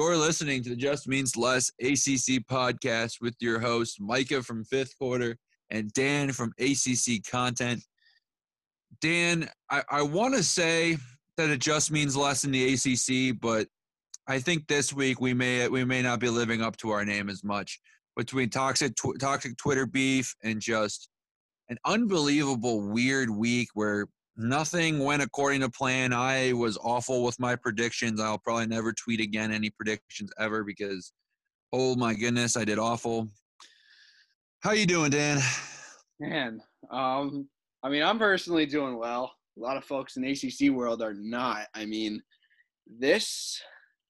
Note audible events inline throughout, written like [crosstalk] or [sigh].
You're listening to the Just Means Less ACC podcast with your host, Micah from fifth quarter and Dan from ACC content. Dan, I, I want to say that it just means less in the ACC, but I think this week we may we may not be living up to our name as much between toxic tw- toxic Twitter beef and just an unbelievable weird week where nothing went according to plan. I was awful with my predictions. I'll probably never tweet again any predictions ever because oh my goodness, I did awful. How you doing, Dan? Man, um, I mean, I'm personally doing well. A lot of folks in ACC world are not. I mean, this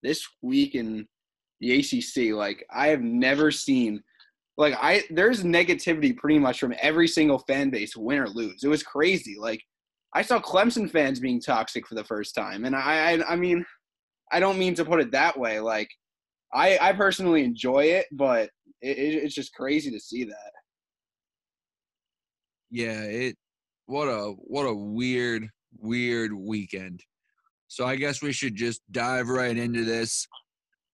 this week in the ACC, like I have never seen, like I there's negativity pretty much from every single fan base, win or lose. It was crazy. Like I saw Clemson fans being toxic for the first time, and I I, I mean, I don't mean to put it that way. Like I I personally enjoy it, but it, it, it's just crazy to see that. Yeah, it what a what a weird weird weekend. So I guess we should just dive right into this.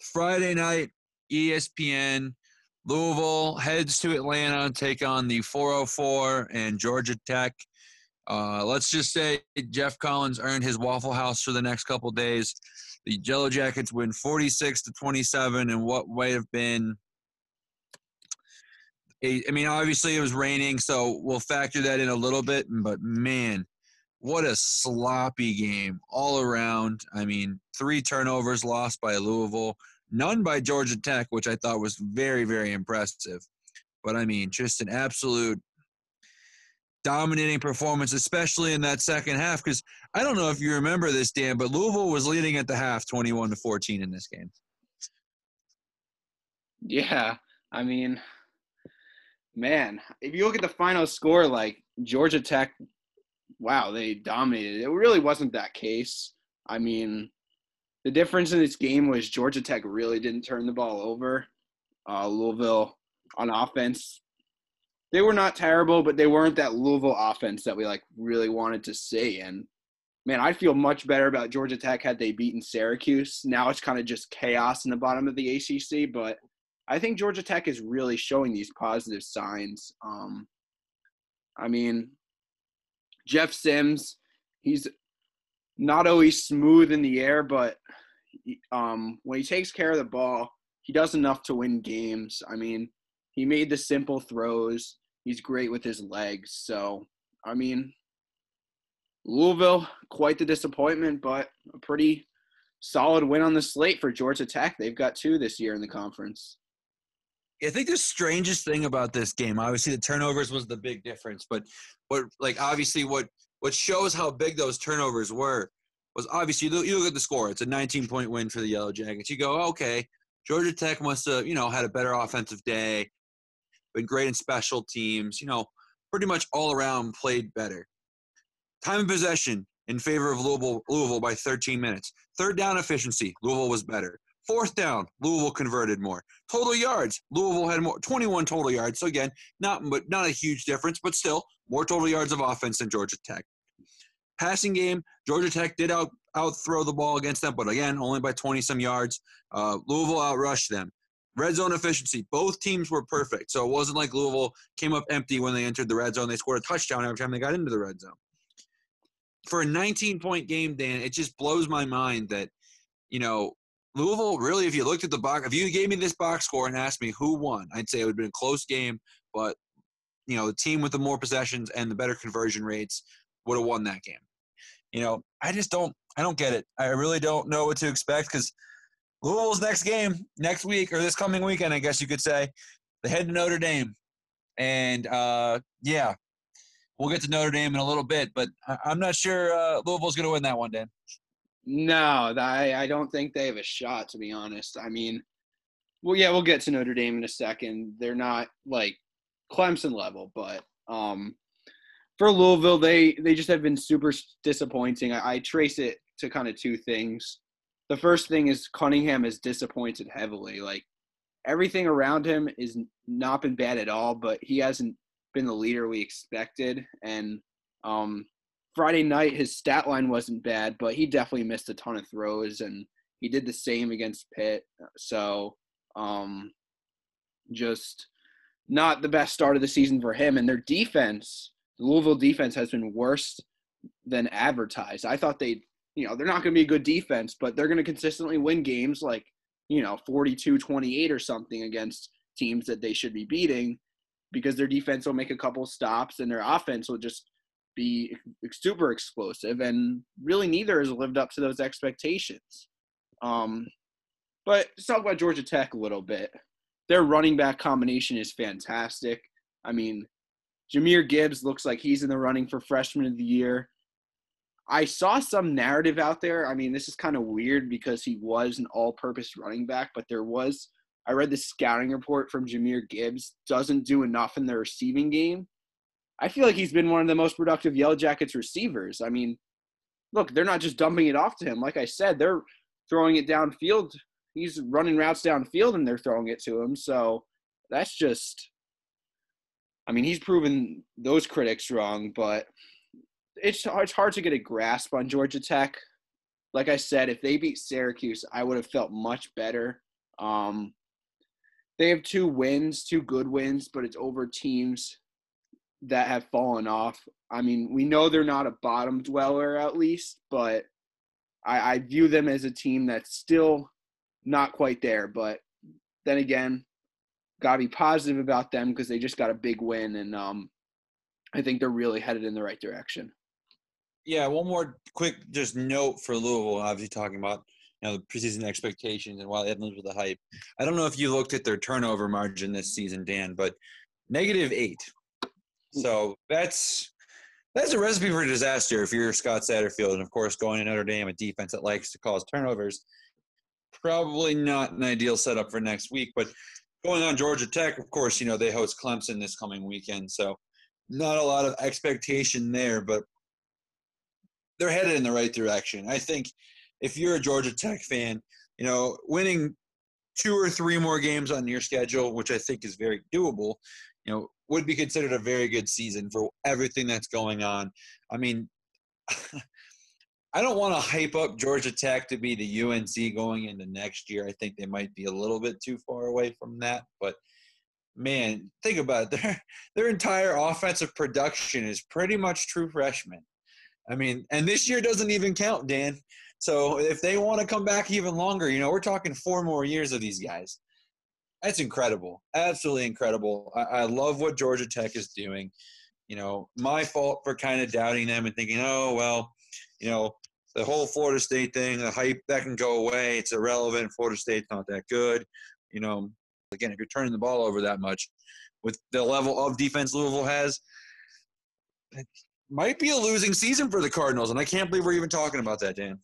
Friday night, ESPN, Louisville heads to Atlanta, take on the 404 and Georgia Tech. Uh, let's just say Geoff Collins earned his Waffle House for the next couple days. The Yellow Jackets win 46 to 27 in what might have been I mean, obviously it was raining, so we'll factor that in a little bit. But man, what a sloppy game all around. I mean, three turnovers lost by Louisville, none by Georgia Tech, which I thought was very, very impressive. But I mean, just an absolute dominating performance, especially in that second half. Because I don't know if you remember this, Dan, but Louisville was leading at the half, twenty-one to fourteen in this game. Yeah, I mean, man, if you look at the final score, like Georgia Tech, wow, they dominated. It really wasn't that case. I mean, the difference in this game was Georgia Tech really didn't turn the ball over. Uh, Louisville on offense, they were not terrible, but they weren't that Louisville offense that we like really wanted to see. And man, I feel much better about Georgia Tech had they beaten Syracuse. Now it's kind of just chaos in the bottom of the ACC, but I think Georgia Tech is really showing these positive signs. Um, I mean, Jeff Sims, he's not always smooth in the air, but um, when he takes care of the ball, he does enough to win games. I mean, he made the simple throws. He's great with his legs. So, I mean, Louisville, quite the disappointment, but a pretty solid win on the slate for Georgia Tech. They've got two this year in the conference. I think the strangest thing about this game, obviously the turnovers was the big difference, but what like obviously what what shows how big those turnovers were was obviously you look, at the score. It's a 19 point win for the Yellow Jackets. You go, okay, Georgia Tech must have you know had a better offensive day, been great in special teams. You know, pretty much all around played better. Time of possession in favor of Louisville, Louisville by 13 minutes. Third down efficiency, Louisville was better. Fourth down, Louisville converted more. Total yards, Louisville had more, 21 total yards. So again, not but not a huge difference, but still more total yards of offense than Georgia Tech. Passing game, Georgia Tech did out throw the ball against them, but again, only by 20 some yards. Uh, Louisville outrushed them. Red zone efficiency, both teams were perfect. So it wasn't like Louisville came up empty when they entered the red zone. They scored a touchdown every time they got into the red zone. For a 19 point game, Dan, it just blows my mind that, you know, Louisville, really, if you looked at the box, if you gave me this box score and asked me who won, I'd say it would have been a close game, but you know, the team with the more possessions and the better conversion rates would have won that game. You know, I just don't, I don't get it. I really don't know what to expect because Louisville's next game next week or this coming weekend, I guess you could say, they head to Notre Dame, and uh, yeah, we'll get to Notre Dame in a little bit, but I'm not sure uh, Louisville's going to win that one, Dan. No, I, I don't think they have a shot, to be honest. I mean, well, yeah, we'll get to Notre Dame in a second. They're not like Clemson level, but um, for Louisville, they they just have been super disappointing. I, I trace it to kind of two things. The first thing is Cunningham has disappointed heavily. Like everything around him is not been bad at all, but he hasn't been the leader we expected. And um, Friday night, his stat line wasn't bad, but he definitely missed a ton of throws and He did the same against Pitt. So, um, just not the best start of the season for him. And their defense, the Louisville defense, has been worse than advertised. I thought they, you know, they're not going to be a good defense, but they're going to consistently win games like, you know, 42 28 or something against teams that they should be beating because their defense will make a couple stops and their offense will just be super explosive. And really, neither has lived up to those expectations. Um, but let's talk about Georgia Tech a little bit. Their running back combination is fantastic. I mean, Jahmyr Gibbs looks like he's in the running for freshman of the year. I saw some narrative out there. I mean, this is kind of weird because he was an all purpose running back, but there was, I read the scouting report from Jahmyr Gibbs, doesn't do enough in the receiving game. I feel like he's been one of the most productive Yellow Jackets receivers. I mean, look, they're not just dumping it off to him. Like I said, they're throwing it downfield. He's running routes downfield and they're throwing it to him. So that's just, I mean, he's proven those critics wrong, but it's it's hard to get a grasp on Georgia Tech. Like I said, if they beat Syracuse, I would have felt much better. Um, they have two wins, two good wins, but it's over teams that have fallen off. I mean, we know they're not a bottom dweller at least, but I, I view them as a team that's still not quite there. But then again, gotta be positive about them because they just got a big win, and um, I think they're really headed in the right direction. Yeah, one more quick just note for Louisville. Obviously, talking about you know the preseason expectations and while Edmonds with the hype. I don't know if you looked at their turnover margin this season, Dan, but negative eight. Mm. So that's that's a recipe for disaster if you're Scott Satterfield, and of course going to Notre Dame, a defense that likes to cause turnovers. Probably not an ideal setup for next week, but going on Georgia Tech, of course, you know they host Clemson this coming weekend, so not a lot of expectation there, but they're headed in the right direction. I think if you're a Georgia Tech fan, you know, winning two or three more games on your schedule, which I think is very doable, you know, would be considered a very good season for everything that's going on. I mean, [laughs] I don't want to hype up Georgia Tech to be the UNC going into next year. I think they might be a little bit too far away from that, but man, think about it. [laughs] Their their entire offensive production is pretty much true freshmen. I mean, and this year doesn't even count, Dan. So if they want to come back even longer, you know, we're talking four more years of these guys. That's incredible. Absolutely incredible. I, I love what Georgia Tech is doing. You know, my fault for kind of doubting them and thinking, oh, well, you know, the whole Florida State thing, the hype, that can go away. It's irrelevant. Florida State's not that good. You know, again, if you're turning the ball over that much with the level of defense Louisville has, might be a losing season for the Cardinals, and I can't believe we're even talking about that, Dan.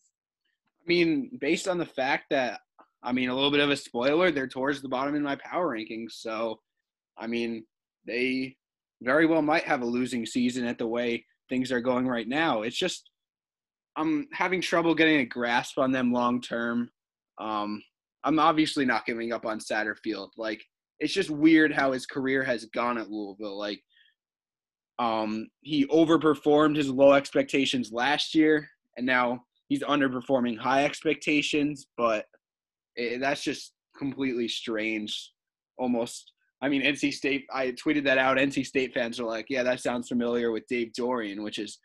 I mean, based on the fact that, I mean, a little bit of a spoiler, they're towards the bottom in my power rankings. So, I mean, they very well might have a losing season at the way things are going right now. It's just, I'm having trouble getting a grasp on them long term. Um, I'm obviously not giving up on Satterfield. Like, it's just weird how his career has gone at Louisville. Like, um, he overperformed his low expectations last year, and now he's underperforming high expectations. But it, that's just completely strange. Almost, I mean, NC State. I tweeted that out. NC State fans are like, "Yeah, that sounds familiar with Dave Doeren," which is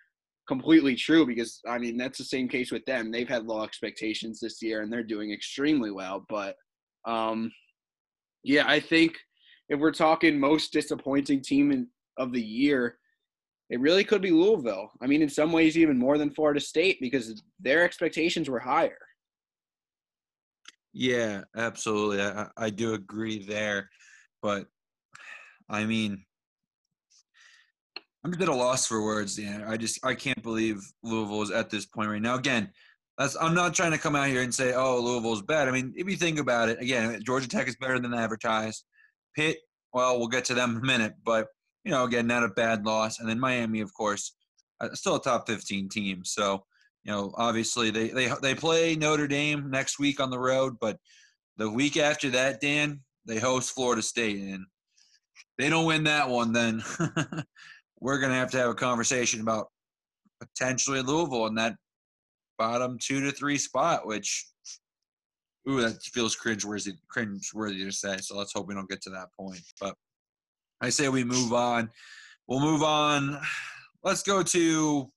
completely true because I mean that's the same case with them. They've had low expectations this year, and they're doing extremely well. But um, yeah, I think if we're talking most disappointing team in, of the year, it really could be Louisville. I mean, in some ways, even more than Florida State because their expectations were higher. Yeah, absolutely. I, I do agree there. But I mean, I'm just at a loss for words. Yeah, I just I can't believe Louisville is at this point right now. Again, that's I'm not trying to come out here and say, oh, Louisville's bad. I mean, if you think about it, again, Georgia Tech is better than advertised. Pitt, well, we'll get to them in a minute, but you know, again, not a bad loss. And then Miami, of course, uh, still a top 15 team. So, you know, obviously they, they, they play Notre Dame next week on the road, but the week after that, Dan, they host Florida State. And they don't win that one, then [laughs] we're going to have to have a conversation about potentially Louisville in that bottom two to three spot, which ooh, that feels cringeworthy, cringeworthy to say. So let's hope we don't get to that point. But I say we move on. We'll move on. Let's go to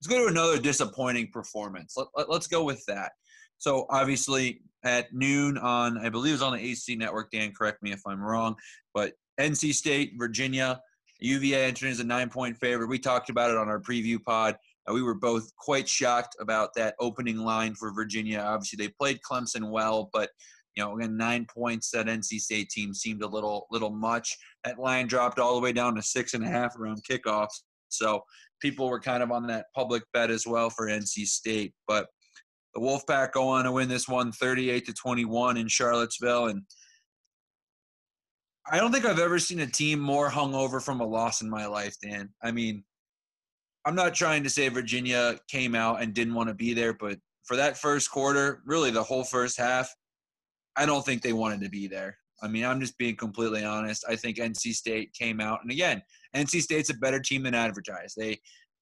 let's go to another disappointing performance. Let, let, let's go with that. So obviously at noon on, I believe it was on the ACC network. Dan, correct me if I'm wrong, but NC State, Virginia, UVA entered as a nine-point favorite. We talked about it on our preview pod. Uh, we were both quite shocked about that opening line for Virginia. Obviously, they played Clemson well, but you know, again, nine points. That NC State team seemed a little little much. That line dropped all the way down to six and a half around kickoffs. So people were kind of on that public bet as well for NC State. But the Wolfpack go on to win this one 38 to 21 in Charlottesville. And I don't think I've ever seen a team more hungover from a loss in my life, Dan. I mean, I'm not trying to say Virginia came out and didn't want to be there, but for that first quarter, really the whole first half, I don't think they wanted to be there. I mean, I'm just being completely honest. I think NC State came out, and again, NC State's a better team than advertised. They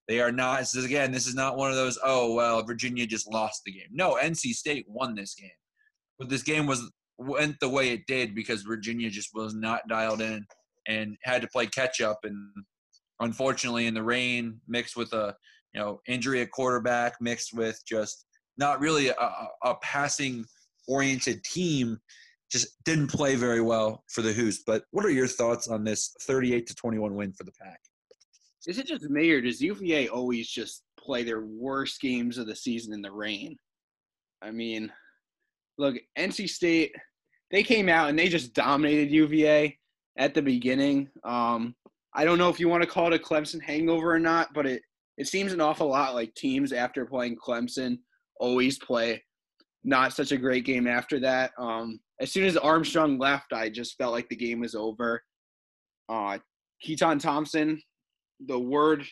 they are not. This is, again, this is not one of those. Oh well, Virginia just lost the game. No, NC State won this game, but this game was went the way it did because Virginia just was not dialed in and had to play catch up. And unfortunately, in the rain, mixed with a you know injury at quarterback, mixed with just not really a, a passing oriented team, just didn't play very well for the Hoos. But what are your thoughts on this 38 to 21 win for the Pack? Is it just me or does UVA always just play their worst games of the season in the rain? I mean, look, NC State, they came out and they just dominated UVA at the beginning. Um, I don't know if you want to call it a Clemson hangover or not, but it, it seems an awful lot like teams after playing Clemson always play not such a great game after that. Um, as soon as Armstrong left, I just felt like the game was over. Uh, Keytaon Thompson, the word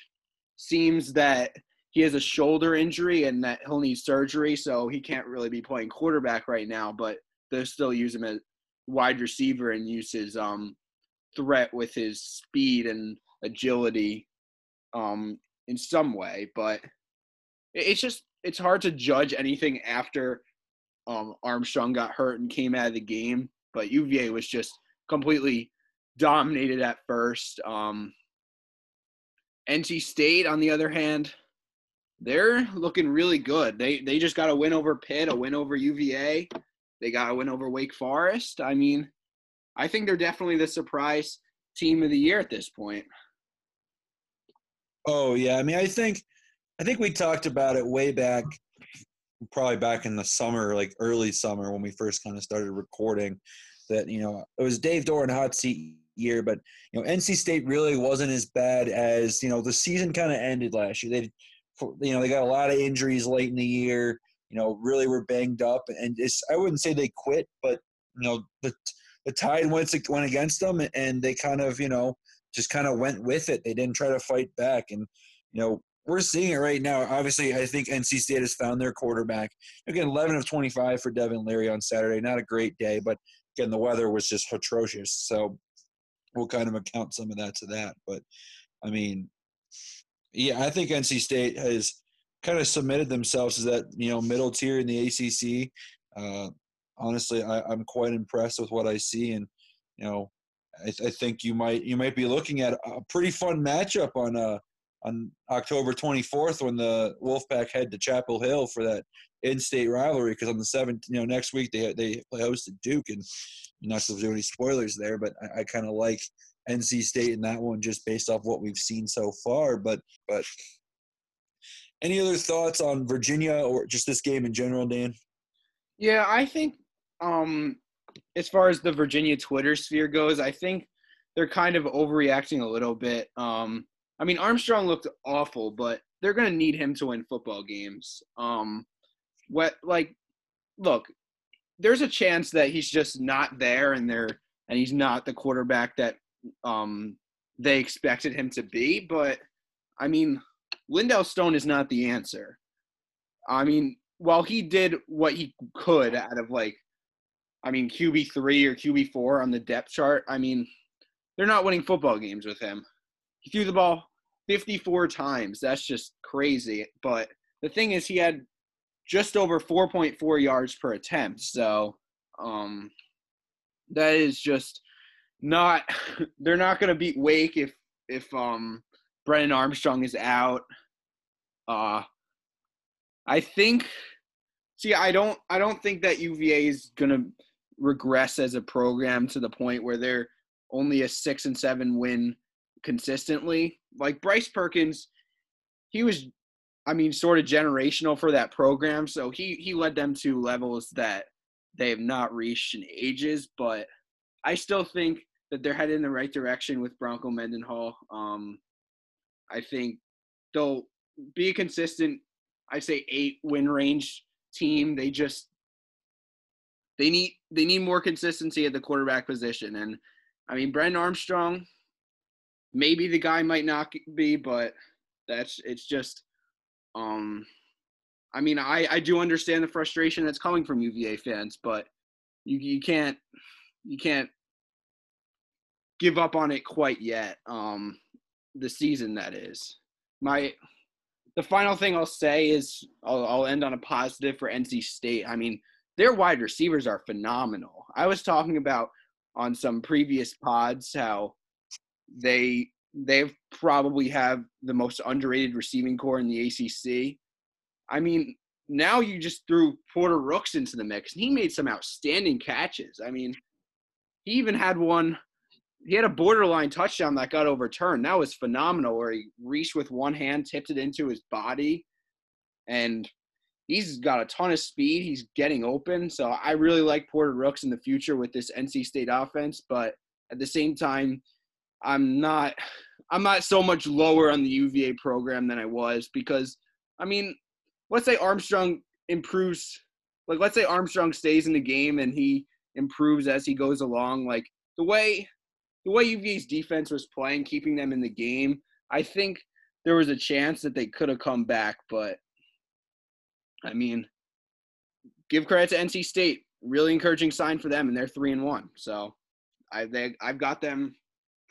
seems that he has a shoulder injury and that he'll need surgery, so he can't really be playing quarterback right now. But they'll still use him as wide receiver and use his um, threat with his speed and agility um, in some way. But it's just it's hard to judge anything after um, Armstrong got hurt and came out of the game. But UVA was just completely dominated at first. Um, NC State, on the other hand, they're looking really good. They they just got a win over Pitt, a win over UVA. They got a win over Wake Forest. I mean, I think they're definitely the surprise team of the year at this point. Oh yeah, I mean, I think I think we talked about it way back, probably back in the summer, like early summer when we first kind of started recording. That you know it was Dave Doeren hot seat year, but you know NC State really wasn't as bad as you know the season kind of ended last year. They, you know, they got a lot of injuries late in the year. You know, really were banged up, and it's I wouldn't say they quit, but you know the the tide went went against them, and they kind of you know just kind of went with it. They didn't try to fight back, and you know we're seeing it right now. Obviously, I think NC State has found their quarterback. Again, 11 of 25 for Devin Leary on Saturday. Not a great day, but again, the weather was just atrocious. So we'll kind of account some of that to that. But I mean, yeah, I think NC State has kind of submitted themselves as that you know middle tier in the ACC. Uh, honestly, I, am quite impressed with what I see, and you know, I, I, think you might you might be looking at a pretty fun matchup on uh on October 24th when the Wolfpack head to Chapel Hill for that in-state rivalry. Because on the seventh, you know, next week they they play hosted Duke, and I'm not supposed to do any spoilers there, but I, I kind of like NC State in that one just based off what we've seen so far. But but any other thoughts on Virginia or just this game in general, Dan? Yeah, I think um, as far as the Virginia Twitter sphere goes, I think they're kind of overreacting a little bit. Um, I mean, Armstrong looked awful, but they're going to need him to win football games. Um, what like, look, there's a chance that he's just not there, and they're and he's not the quarterback that um, they expected him to be. But I mean, Lindell Stone is not the answer. I mean, while he did what he could out of like, I mean, QB three or QB four on the depth chart, I mean, they're not winning football games with him. He threw the ball 54 times. That's just crazy. But the thing is, he had just over 4.4 yards per attempt. So Um, that is just not. [laughs] They're not going to beat Wake if if um Brennan Armstrong is out. Uh, I think. See, I don't. I don't think that UVA is going to regress as a program to the point where they're only a six and seven win consistently. Like Bryce Perkins, he was, I mean, sort of generational for that program. So he he led them to levels that they have not reached in ages. But I still think that they're headed in the right direction with Bronco Mendenhall. Um, I think they'll be a consistent, I say eight win range team. They just they need they need more consistency at the quarterback position. And I mean, Brennan Armstrong, maybe the guy might not be, but that's it's just um I mean, I I do understand the frustration that's coming from UVA fans, but you you can't you can't give up on it quite yet. Um the season that is. My the final thing I'll say is I'll, I'll end on a positive for NC State. I mean, their wide receivers are phenomenal. I was talking about on some previous pods how they they probably have the most underrated receiving corps in the ACC. I mean, now you just threw Porter Rooks into the mix, and he made some outstanding catches. I mean, he even had one. He had a borderline touchdown that got overturned. That was phenomenal, where he reached with one hand, tipped it into his body, and he's got a ton of speed. He's getting open. So I really like Porter Rooks in the future with this NC State offense. But at the same time, I'm not I'm not so much lower on the UVA program than I was because I mean, let's say Armstrong improves like let's say Armstrong stays in the game and he improves as he goes along. Like the way the way UVA's defense was playing, keeping them in the game, I think there was a chance that they could have come back, but I mean, give credit to NC State. Really encouraging sign for them, and they're three and one. So I they, I've got them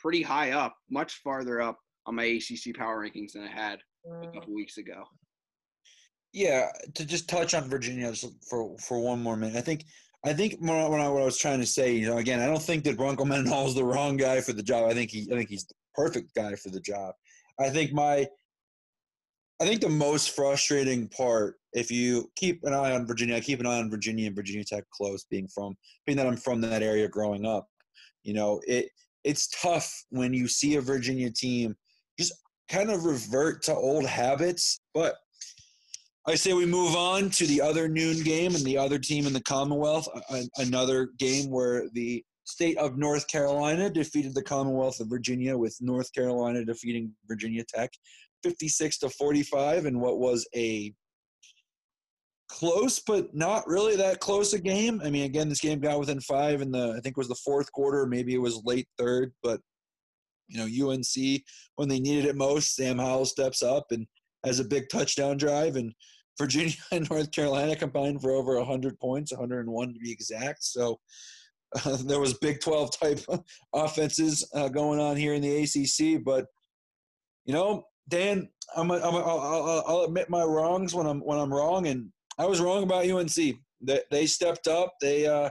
pretty high up, much farther up on my ACC power rankings than I had a couple mm. weeks ago. Yeah, to just touch on Virginia for for one more minute, I think I think when I, what I was trying to say, you know, again, I don't think that Bronco [laughs] Mendenhall is the wrong guy for the job. I think he I think he's the perfect guy for the job. I think my I think the most frustrating part, if you keep an eye on Virginia, I keep an eye on Virginia and Virginia Tech close, being from being that I'm from that area growing up. You know, it it's tough when you see a Virginia team just kind of revert to old habits. But I say we move on to the other noon game and the other team in the Commonwealth, another game where the state of North Carolina defeated the Commonwealth of Virginia, with North Carolina defeating Virginia Tech 56 to 45 in what was a close but not really that close a game. I mean, again, this game got within five in the I think it was the fourth quarter, maybe it was late third, but you know, UNC when they needed it most, Sam Howell steps up and has a big touchdown drive, and Virginia [laughs] and North Carolina combined for over 100 points, 101 to be exact. So uh, there was Big 12 type [laughs] offenses uh, going on here in the ACC, but you know, Dan, I'm, a, I'm a, I'll, I'll admit my wrongs when I'm when I'm wrong, and I was wrong about UNC. They, they stepped up. They uh,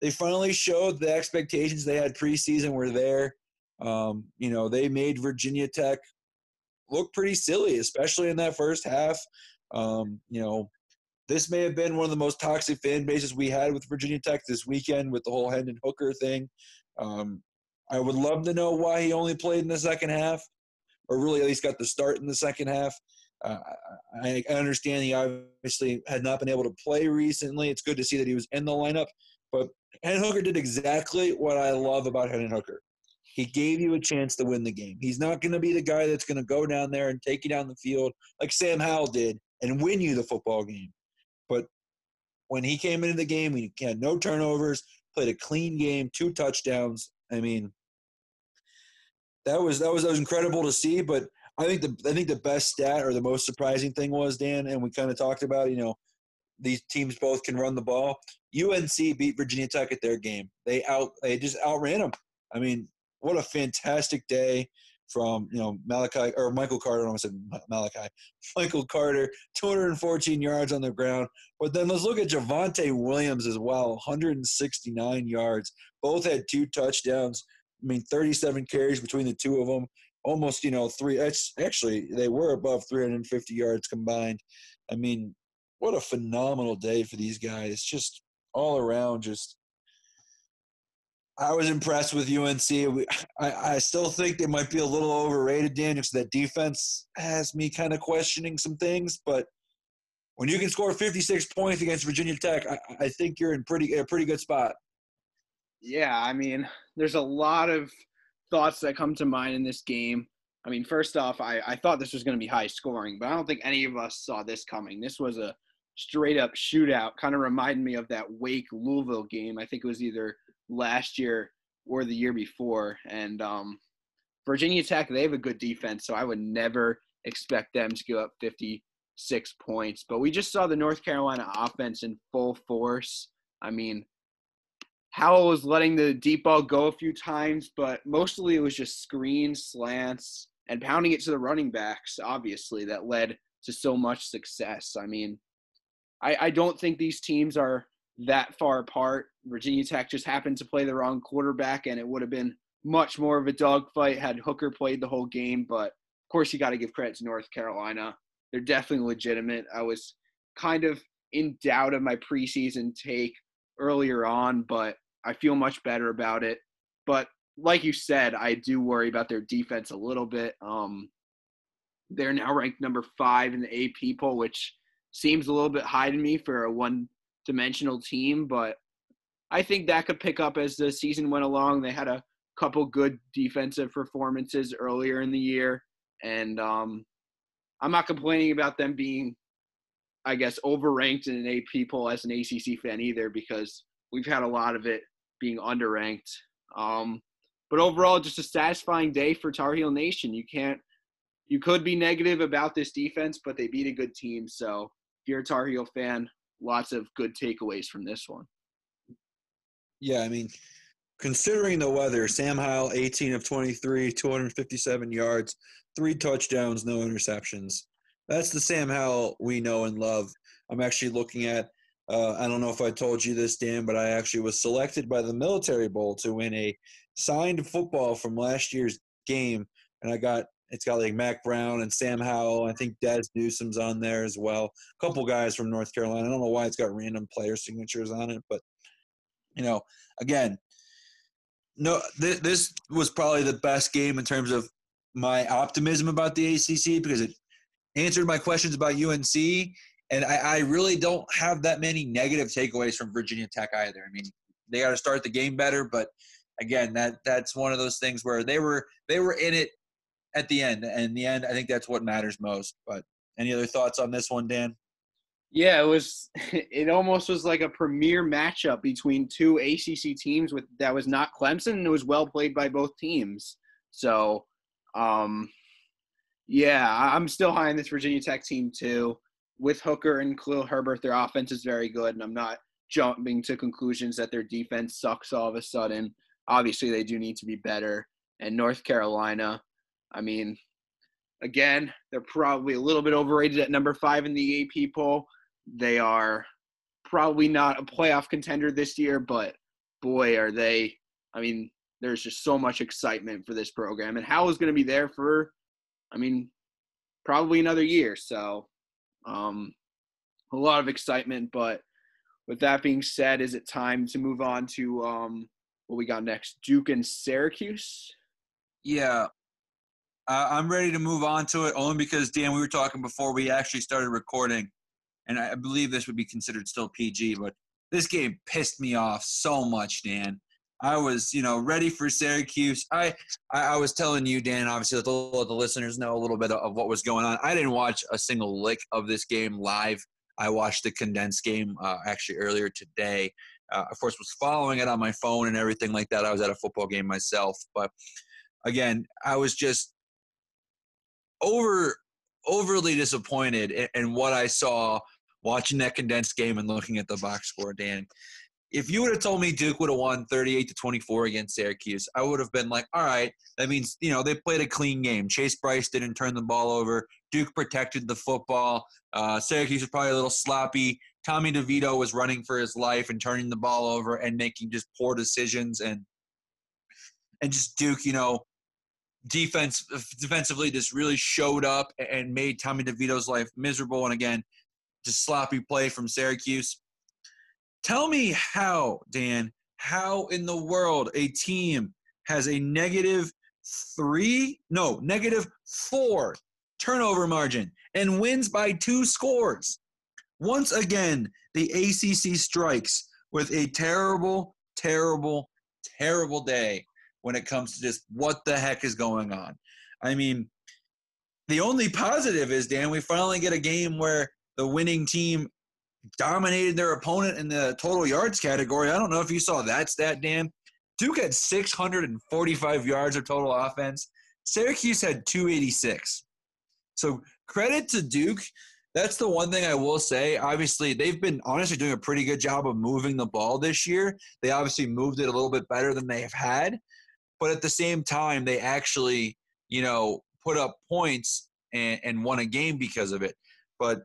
they finally showed the expectations they had preseason were there. Um, you know, they made Virginia Tech look pretty silly, especially in that first half. Um, you know, this may have been one of the most toxic fan bases we had with Virginia Tech this weekend with the whole Hendon Hooker thing. Um, I would love to know why he only played in the second half or really at least got the start in the second half. Uh, I, I understand he obviously had not been able to play recently. It's good to see that he was in the lineup, but Hendon Hooker did exactly what I love about Hendon Hooker. He gave you a chance to win the game. He's not going to be the guy that's going to go down there and take you down the field like Sam Howell did and win you the football game. But when he came into the game, he had no turnovers, played a clean game, two touchdowns. I mean, that was that was that was incredible to see. But I think the I think the best stat or the most surprising thing was Dan, and we kind of talked about you know these teams both can run the ball. UNC beat Virginia Tech at their game. They out they just outran them. I mean, what a fantastic day from you know Malachi or Michael Carter. I almost said Malachi. [laughs] Michael Carter, 214 yards on the ground. But then let's look at Javonte Williams as well, 169 yards. Both had two touchdowns. I mean, 37 carries between the two of them. Almost, you know, three. Actually, they were above 350 yards combined. I mean, what a phenomenal day for these guys. Just all around, just I was impressed with UNC. I, I still think they might be a little overrated, Dan, because that defense has me kind of questioning some things. But when you can score 56 points against Virginia Tech, I, I think you're in pretty a pretty good spot. Yeah, I mean, there's a lot of thoughts that come to mind in this game. I mean, first off, I, I thought this was going to be high scoring, but I don't think any of us saw this coming. This was a straight up shootout. Kind of reminded me of that Wake Louisville game. I think it was either last year or the year before. And um, Virginia Tech, they have a good defense, so I would never expect them to give up 56 points. But we just saw the North Carolina offense in full force. I mean, Howell was letting the deep ball go a few times, but mostly it was just screens, slants, and pounding it to the running backs, obviously, that led to so much success. I mean, I, I don't think these teams are that far apart. Virginia Tech just happened to play the wrong quarterback, and it would have been much more of a dogfight had Hooker played the whole game. But of course, you got to give credit to North Carolina. They're definitely legitimate. I was kind of in doubt of my preseason take earlier on, but I feel much better about it. But like you said, I do worry about their defense a little bit. Um, they're now ranked number five in the AP poll, which seems a little bit high to me for a one dimensional team, but I think that could pick up as the season went along. They had a couple good defensive performances earlier in the year, and um, I'm not complaining about them being, I guess, overranked in an AP poll as an ACC fan either, because we've had a lot of it being underranked. Um, but overall, just a satisfying day for Tar Heel Nation. You can't, you could be negative about this defense, but they beat a good team. So if you're a Tar Heel fan, lots of good takeaways from this one. Yeah, I mean, considering the weather, Sam Howell, 18 of 23, 257 yards, three touchdowns, no interceptions. That's the Sam Howell we know and love. I'm actually looking at, uh, I don't know if I told you this, Dan, but I actually was selected by the Military Bowl to win a signed football from last year's game. And I got it's got like Mack Brown and Sam Howell. I think Dazz Newsome's on there as well. A couple guys from North Carolina. I don't know why it's got random player signatures on it, but you know, again, no, th- this was probably the best game in terms of my optimism about the ACC because it answered my questions about UNC, and I, I really don't have that many negative takeaways from Virginia Tech either. I mean, they got to start the game better, but again, that that's one of those things where they were they were in it at the end. And in the end, I think that's what matters most. But any other thoughts on this one, Dan? Yeah, it was. [laughs] It almost was like a premier matchup between two ACC teams with that was not Clemson, and it was well played by both teams. So, um, yeah, I'm still high on this Virginia Tech team too. With Hooker and Khalil Herbert, their offense is very good, and I'm not jumping to conclusions that their defense sucks all of a sudden. Obviously, they do need to be better. And North Carolina, I mean, again, they're probably a little bit overrated at number five in the AP poll. They are probably not a playoff contender this year, but boy, are they. I mean, there's just so much excitement for this program. And Howell is going to be there for, I mean, probably another year. So, um, a lot of excitement. But with that being said, is it time to move on to um, what we got next? Duke and Syracuse? Yeah, uh, I'm ready to move on to it only because Dan, we were talking before we actually started recording, and I believe this would be considered still PG, but this game pissed me off so much, Dan. I was, you know, ready for Syracuse. I, I, I was telling you, Dan, obviously, let the, listeners know a little bit of what was going on. I didn't watch a single lick of this game live. I watched the condensed game uh, actually earlier today. Uh, of course, was following it on my phone and everything like that. I was at a football game myself, but again, I was just over overly disappointed in, in what I saw watching that condensed game and looking at the box score, Dan. If you would have told me Duke would have won 38 to 24 against Syracuse, I would have been like, all right, that means, you know, they played a clean game. Chase Brice didn't turn the ball over. Duke protected the football. Uh, Syracuse was probably a little sloppy. Tommy DeVito was running for his life and turning the ball over and making just poor decisions and and just Duke, you know, defense defensively just really showed up and made Tommy DeVito's life miserable. And again, just sloppy play from Syracuse. Tell me how, Dan, how in the world a team has a negative three, no, negative four turnover margin and wins by two scores. Once again, the ACC strikes with a terrible, terrible, terrible day when it comes to just what the heck is going on. I mean, the only positive is, Dan, we finally get a game where the winning team dominated their opponent in the total yards category. I don't know if you saw that stat, Dan. Duke had 645 yards of total offense. Syracuse had 286. So credit to Duke. That's the one thing I will say. Obviously, they've been honestly doing a pretty good job of moving the ball this year. They obviously moved it a little bit better than they have had. But at the same time, they actually, you know, put up points and, and won a game because of it. But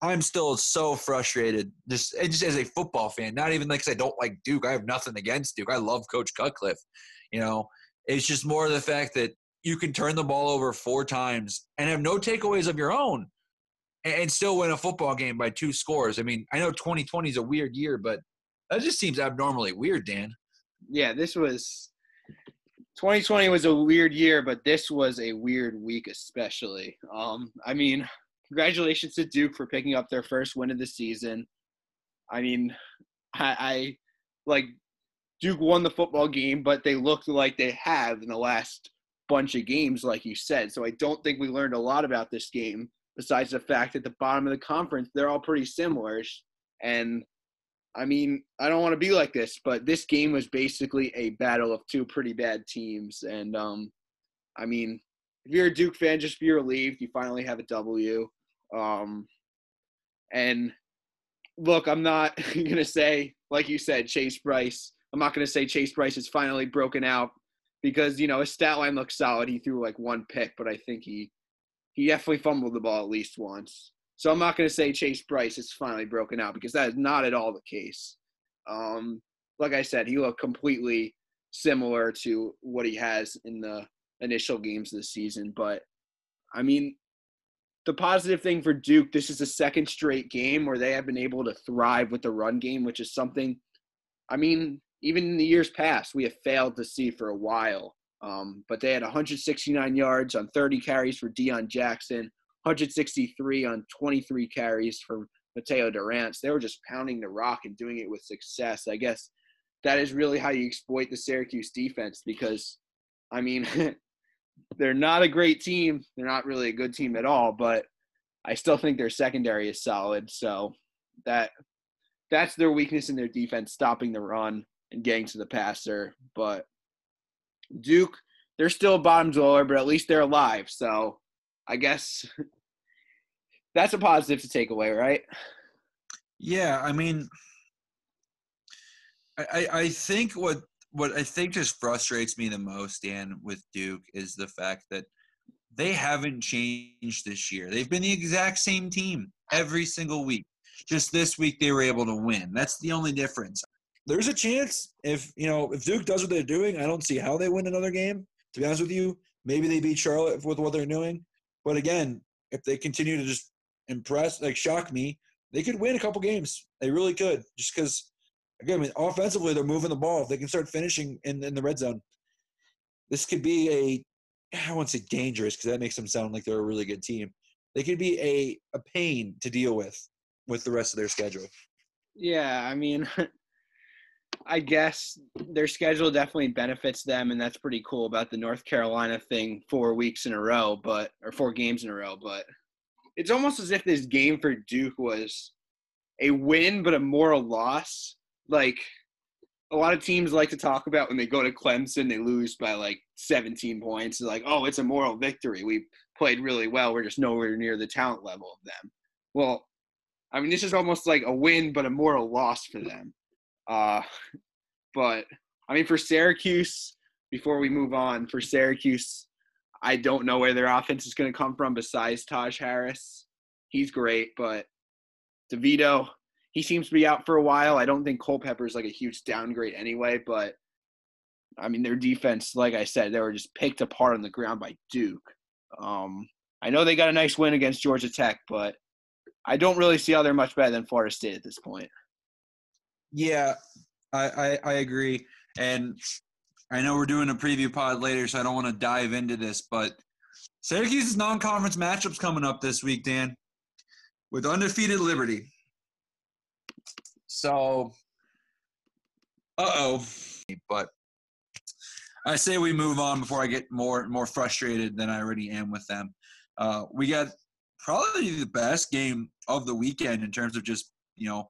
I'm still so frustrated, just just as a football fan. Not even like I don't like Duke. I have nothing against Duke. I love Coach Cutcliffe. You know, it's just more the fact that you can turn the ball over four times and have no takeaways of your own, and still win a football game by two scores. I mean, I know 2020 is a weird year, but that just seems abnormally weird, Dan. Yeah, this was 2020 was a weird year, but this was a weird week, especially. Um, I mean, congratulations to Duke for picking up their first win of the season. I mean, I, I like Duke won the football game, but they looked like they have in the last bunch of games, like you said. So I don't think we learned a lot about this game besides the fact that the bottom of the conference, they're all pretty similar. And I mean, I don't want to be like this, but this game was basically a battle of two pretty bad teams. And um, I mean, if you're a Duke fan, just be relieved you finally have a W. Um, and look, I'm not [laughs] going to say, like you said, Chase Brice. I'm not going to say Chase Brice is finally broken out because, you know, his stat line looks solid. He threw like one pick, but I think he he definitely fumbled the ball at least once. So I'm not going to say Chase Brice is finally broken out because that is not at all the case. Um, like I said, he looked completely similar to what he has in the initial games this season. But I mean, the positive thing for Duke, this is the second straight game where they have been able to thrive with the run game, which is something, I mean, even in the years past, we have failed to see for a while. Um, but they had 169 yards on 30 carries for Deon Jackson, 163 on 23 carries for Mateo Durant. They were just pounding the rock and doing it with success. I guess that is really how you exploit the Syracuse defense because, I mean, [laughs] they're not a great team. They're not really a good team at all, but I still think their secondary is solid. So that that's their weakness in their defense, stopping the run and getting to the passer. But Duke, they're still a bottom dweller, but at least they're alive. So I guess [laughs] that's a positive to take away, right? Yeah, I mean, I I think what what I think just frustrates me the most, Dan, with Duke is the fact that they haven't changed this year. They've been the exact same team every single week. Just this week they were able to win. That's the only difference. There's a chance if you know if Duke does what they're doing, I don't see how they win another game. To be honest with you, maybe they beat Charlotte with what they're doing. But again, if they continue to just impress, like shock me, they could win a couple games. They really could, just because again, I mean, offensively, they're moving the ball. If they can start finishing in, in the red zone, this could be a I won't say dangerous because that makes them sound like they're a really good team. They could be a, a pain to deal with with the rest of their schedule. Yeah, I mean, [laughs] I guess their schedule definitely benefits them, and that's pretty cool about the North Carolina thing four weeks in a row, but or four games in a row. But it's almost as if this game for Duke was a win but a moral loss like a lot of teams like to talk about when they go to Clemson, they lose by like 17 points. It's like, oh, it's a moral victory. We played really well. We're just nowhere near the talent level of them. Well, I mean, this is almost like a win, but a moral loss for them. Uh, but I mean, for Syracuse, before we move on, for Syracuse, I don't know where their offense is going to come from besides Taj Harris. He's great, but DeVito, he seems to be out for a while. I don't think Culpepper is like a huge downgrade anyway, but I mean, their defense, like I said, they were just picked apart on the ground by Duke. Um, I know they got a nice win against Georgia Tech, but I don't really see how they're much better than Florida State at this point. Yeah, I, I, I agree. And I know we're doing a preview pod later, so I don't want to dive into this, but Syracuse's non-conference matchups coming up this week, Dan, with undefeated Liberty. So, uh oh. But I say we move on before I get more more frustrated than I already am with them. Uh, we got probably the best game of the weekend in terms of just you know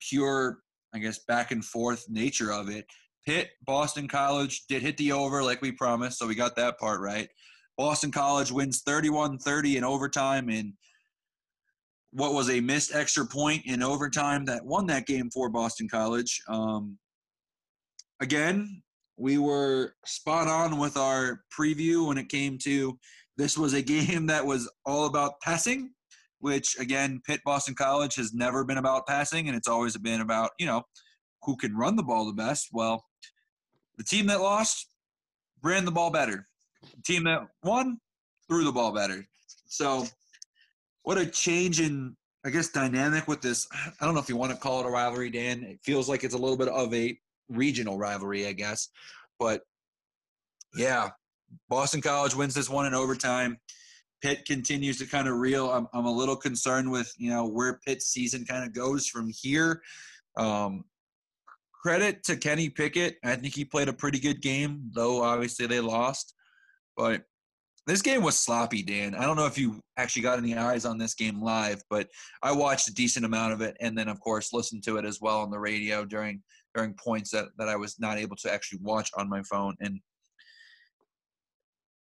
pure, I guess, back and forth nature of it. Pitt, Boston College did hit the over like we promised, so we got that part right. Boston College wins 31-30 in overtime in what was a missed extra point in overtime that won that game for Boston College. Um, again, we were spot on with our preview when it came to this was a [laughs] game that was all about passing, which again, Pitt Boston College has never been about passing, and it's always been about you know who can run the ball the best. Well, the team that lost ran the ball better. The team that won threw the ball better. So, what a change in I guess dynamic with this. I don't know if you want to call it a rivalry, Dan. It feels like it's a little bit of a regional rivalry, I guess. But yeah, Boston College wins this one in overtime. Pitt continues to kind of reel. I'm, I'm a little concerned with you know where Pitt's season kind of goes from here. Um, credit to Kenny Pickett. I think he played a pretty good game, though obviously they lost. But this game was sloppy, Dan. I don't know if you actually got any eyes on this game live, but I watched a decent amount of it, and then of course listened to it as well on the radio during during points that, that I was not able to actually watch on my phone. And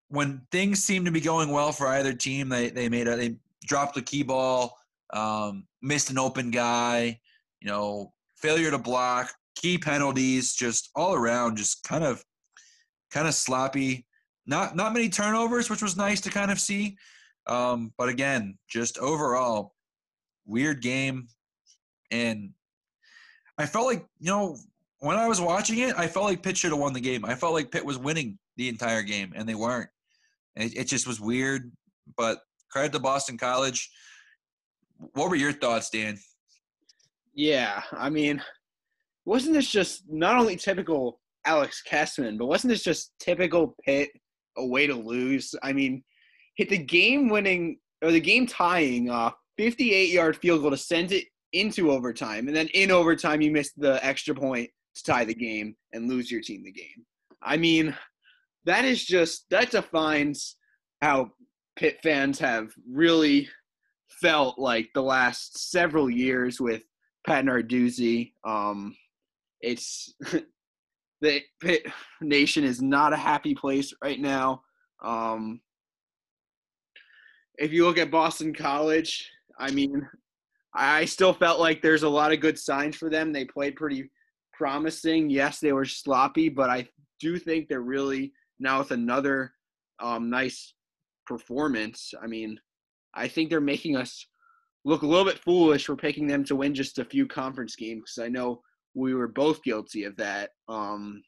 when things seemed to be going well for either team, they, they made a, they dropped the key ball, um, missed an open guy, you know, failure to block, key penalties, just all around, just kind of, kind of sloppy. Not not many turnovers, which was nice to kind of see. Um, but again, just overall, weird game, and I felt like you know when I was watching it, I felt like Pitt should have won the game. I felt like Pitt was winning the entire game, and they weren't. It, it just was weird. But credit to Boston College. What were your thoughts, Dan? Yeah, I mean, wasn't this just not only typical Alex Kessman, but wasn't this just typical Pitt a way to lose? I mean, hit the game winning or the game tying uh, 58 yard field goal to send it into overtime, and then in overtime you missed the extra point to tie the game and lose your team the game. I mean, that is just that defines how Pitt fans have really felt like the last several years with Pat Narduzzi. Um, it's [laughs] the Pitt [sighs] Nation is not a happy place right now. Um, if you look at Boston College, I mean, I still felt like there's a lot of good signs for them. They played pretty promising. Yes, they were sloppy, but I do think they're really now with another um, nice performance. I mean, I think they're making us look a little bit foolish for picking them to win just a few conference games because I know we were both guilty of that. Um,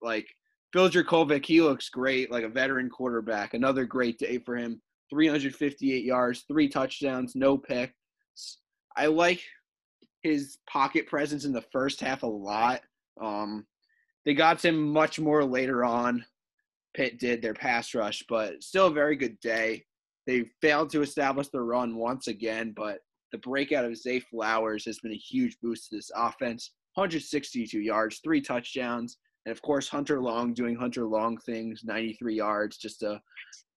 like Phil Jurkovec, he looks great, like a veteran quarterback. Another great day for him. 358 yards, three touchdowns, no pick. I like his pocket presence in the first half a lot. Um, they got him much more later on. Pitt did their pass rush, but still a very good day. They failed to establish the run once again, but the breakout of Zay Flowers has been a huge boost to this offense. 162 yards, three touchdowns, and of course Hunter Long doing Hunter Long things, 93 yards. Just a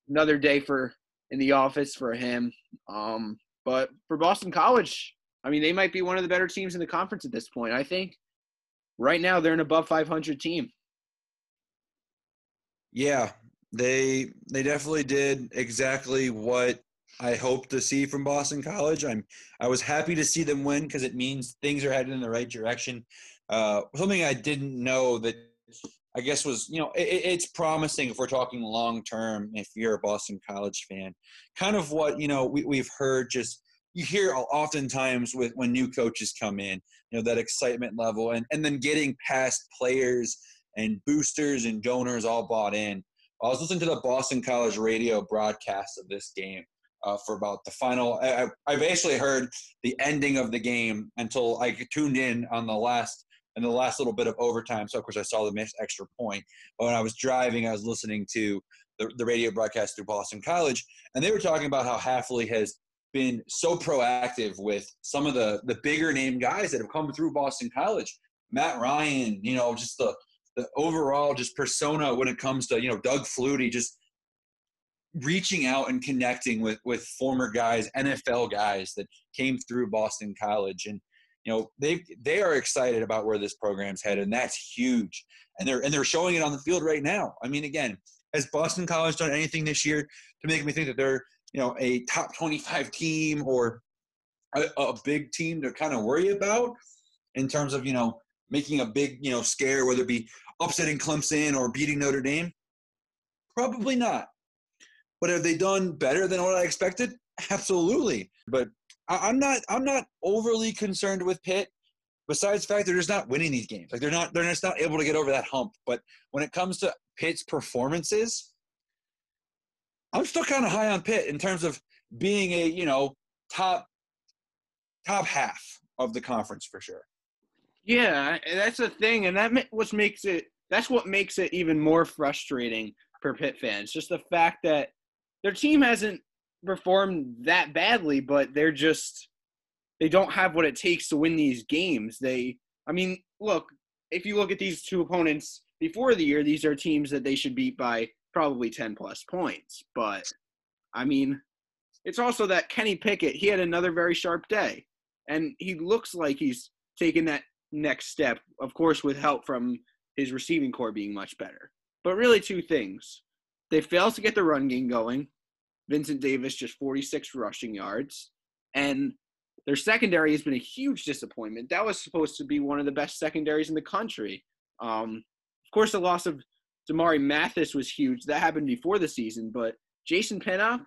another day for in the office for him. Um, but for Boston College, I mean, they might be one of the better teams in the conference at this point. I think right now they're an above 500 team. Yeah, they they definitely did exactly what I hope to see from Boston College. I'm I was happy to see them win because it means things are headed in the right direction. uh, something I didn't know that I guess was you know it, it's promising if we're talking long term. If you're a Boston College fan, kind of what you know we, we've heard just you hear oftentimes with when new coaches come in, you know that excitement level, and and then getting past players and boosters and donors all bought in. I was listening to the Boston College radio broadcast of this game uh, for about the final. I, I basically heard the ending of the game until I tuned in on the last and the last little bit of overtime. So of course I saw the missed extra point. But when I was driving, I was listening to the, the radio broadcast through Boston College, and they were talking about how Hafley has been so proactive with some of the the bigger name guys that have come through Boston College. Matt Ryan, you know, just the the overall just persona when it comes to you know Doug Flutie, just reaching out and connecting with with former guys, NFL guys that came through Boston College, and you know they they are excited about where this program's headed, and that's huge. And they're and they're showing it on the field right now. I mean, again, has Boston College done anything this year to make me think that they're you know a top 25 team or a, a big team to kind of worry about in terms of you know making a big you know scare, whether it be upsetting Clemson or beating Notre Dame? Probably not. But have they done better than what I expected? Absolutely. But I, am not I'm not overly concerned with Pitt. Besides the fact they're just not winning these games. Like they're not they're just not able to get over that hump. But when it comes to Pitt's performances, I'm still kind of high on Pitt in terms of being a, you know, top top half of the conference for sure. Yeah, that's the thing, and that what makes it. That's what makes it even more frustrating for Pitt fans. Just the fact that their team hasn't performed that badly, but they're just they don't have what it takes to win these games. They, I mean, look, if you look at these two opponents before the year, these are teams that they should beat by probably 10 plus points. But I mean, it's also that Kenny Pickett, he had another very sharp day. And he looks like he's taken that next step, of course, with help from his receiving corps being much better. But really, two things. They failed to get the run game going. Vincent Davis just 46 rushing yards. And their secondary has been a huge disappointment. That was supposed to be one of the best secondaries in the country. Um, of course, the loss of Damarri Mathis was huge. That happened before the season, but Jason Pinnock,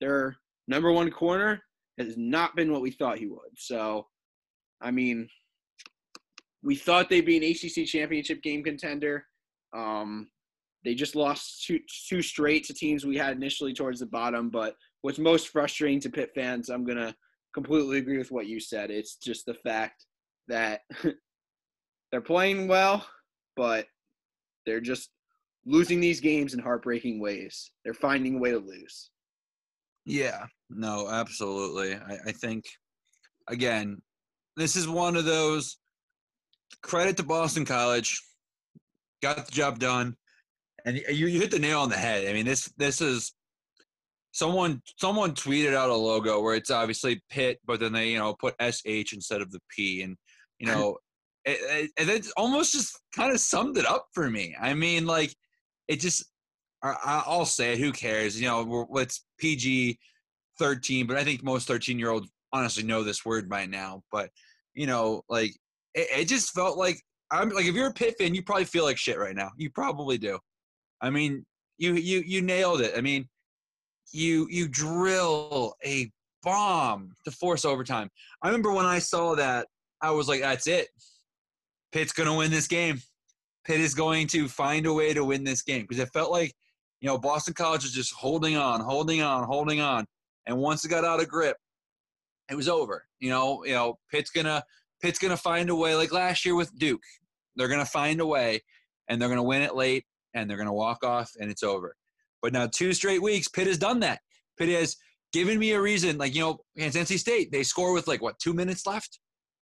their number one corner, has not been what we thought he would. So, I mean, we thought they'd be an ACC championship game contender. Um, they just lost two, two straight to teams we had initially towards the bottom. But what's most frustrating to Pitt fans, I'm going to completely agree with what you said. It's just the fact that [laughs] they're playing well, but they're just losing these games in heartbreaking ways. They're finding a way to lose. Yeah, no, absolutely. I, I think, again, this is one of those credit to Boston College, got the job done, and you, you hit the nail on the head. I mean, this this is someone someone tweeted out a logo where it's obviously Pitt, but then they you know put sh instead of the p, and you [laughs] know, it, it, it almost just kind of summed it up for me. I mean, like it just I, I'll say it. Who cares? You know, it's PG thirteen, but I think most thirteen year olds honestly know this word by now. But you know, like it, it just felt like I'm like if you're a Pitt fan, you probably feel like shit right now. You probably do. I mean, you you you nailed it. I mean, you you drill a bomb to force overtime. I remember when I saw that, I was like, that's it. Pitt's gonna win this game. Pitt is going to find a way to win this game because it felt like, you know, Boston College was just holding on, holding on, holding on, and once it got out of grip, it was over. You know, you know, Pitt's gonna Pitt's going to find a way, like last year with Duke. They're going to find a way, and they're going to win it late, and they're going to walk off, and it's over. But now, two straight weeks, Pitt has done that. Pitt has given me a reason. Like, you know, against NC State, they score with like, what, two minutes left?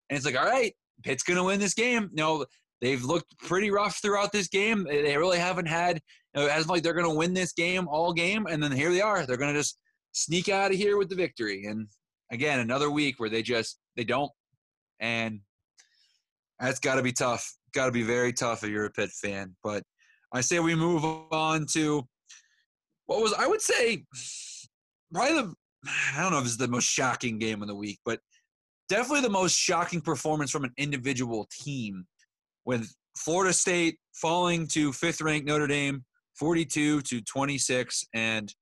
And it's like, all right, Pitt's going to win this game. You know, they've looked pretty rough throughout this game. They really haven't had, you know, hasn't like they're going to win this game all game. And then here they are. They're going to just sneak out of here with the victory. And again, another week where they just, they don't and that's got to be tough. Got to be very tough if you're a Pitt fan. But I say we move on to what was I would say probably the I don't know if it's the most shocking game of the week, but definitely the most shocking performance from an individual team with Florida State falling to fifth ranked Notre Dame, 42 to 26. And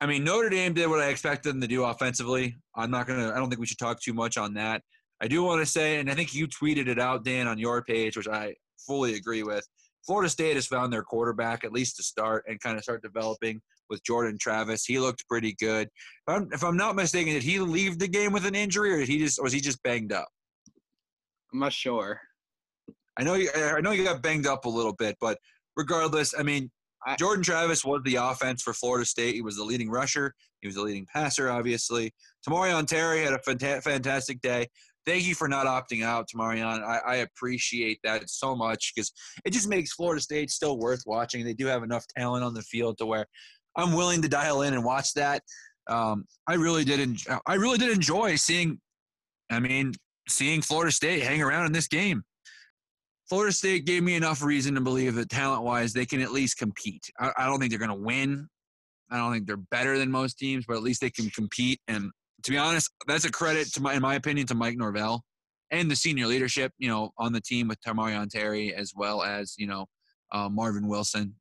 I mean, Notre Dame did what I expected them to do offensively. I'm not going to, I don't think we should talk too much on that. I do want to say, and I think you tweeted it out, Dan, on your page, which I fully agree with. Florida State has found their quarterback, at least to start, and kind of start developing with Jordan Travis. He looked pretty good. If I'm, if I'm not mistaken, did he leave the game with an injury, or did he just was he just banged up? I'm not sure. I know you. I know you got banged up a little bit, but regardless, I mean, I- Jordan Travis was the offense for Florida State. He was the leading rusher. He was the leading passer, obviously. Tamorrion Terry had a fanta- fantastic day. Thank you for not opting out, Tamorrion. I, I appreciate that so much because it just makes Florida State still worth watching. They do have enough talent on the field to where I'm willing to dial in and watch that. Um, I really did. En- I really did enjoy seeing. I mean, seeing Florida State hang around in this game. Florida State gave me enough reason to believe that talent-wise they can at least compete. I, I don't think they're going to win. I don't think they're better than most teams, but at least they can compete. And to be honest, that's a credit to my, in my opinion, to Mike Norvell and the senior leadership, you know, on the team with Tamorrion Terry as well as you know uh, Marvin Wilson.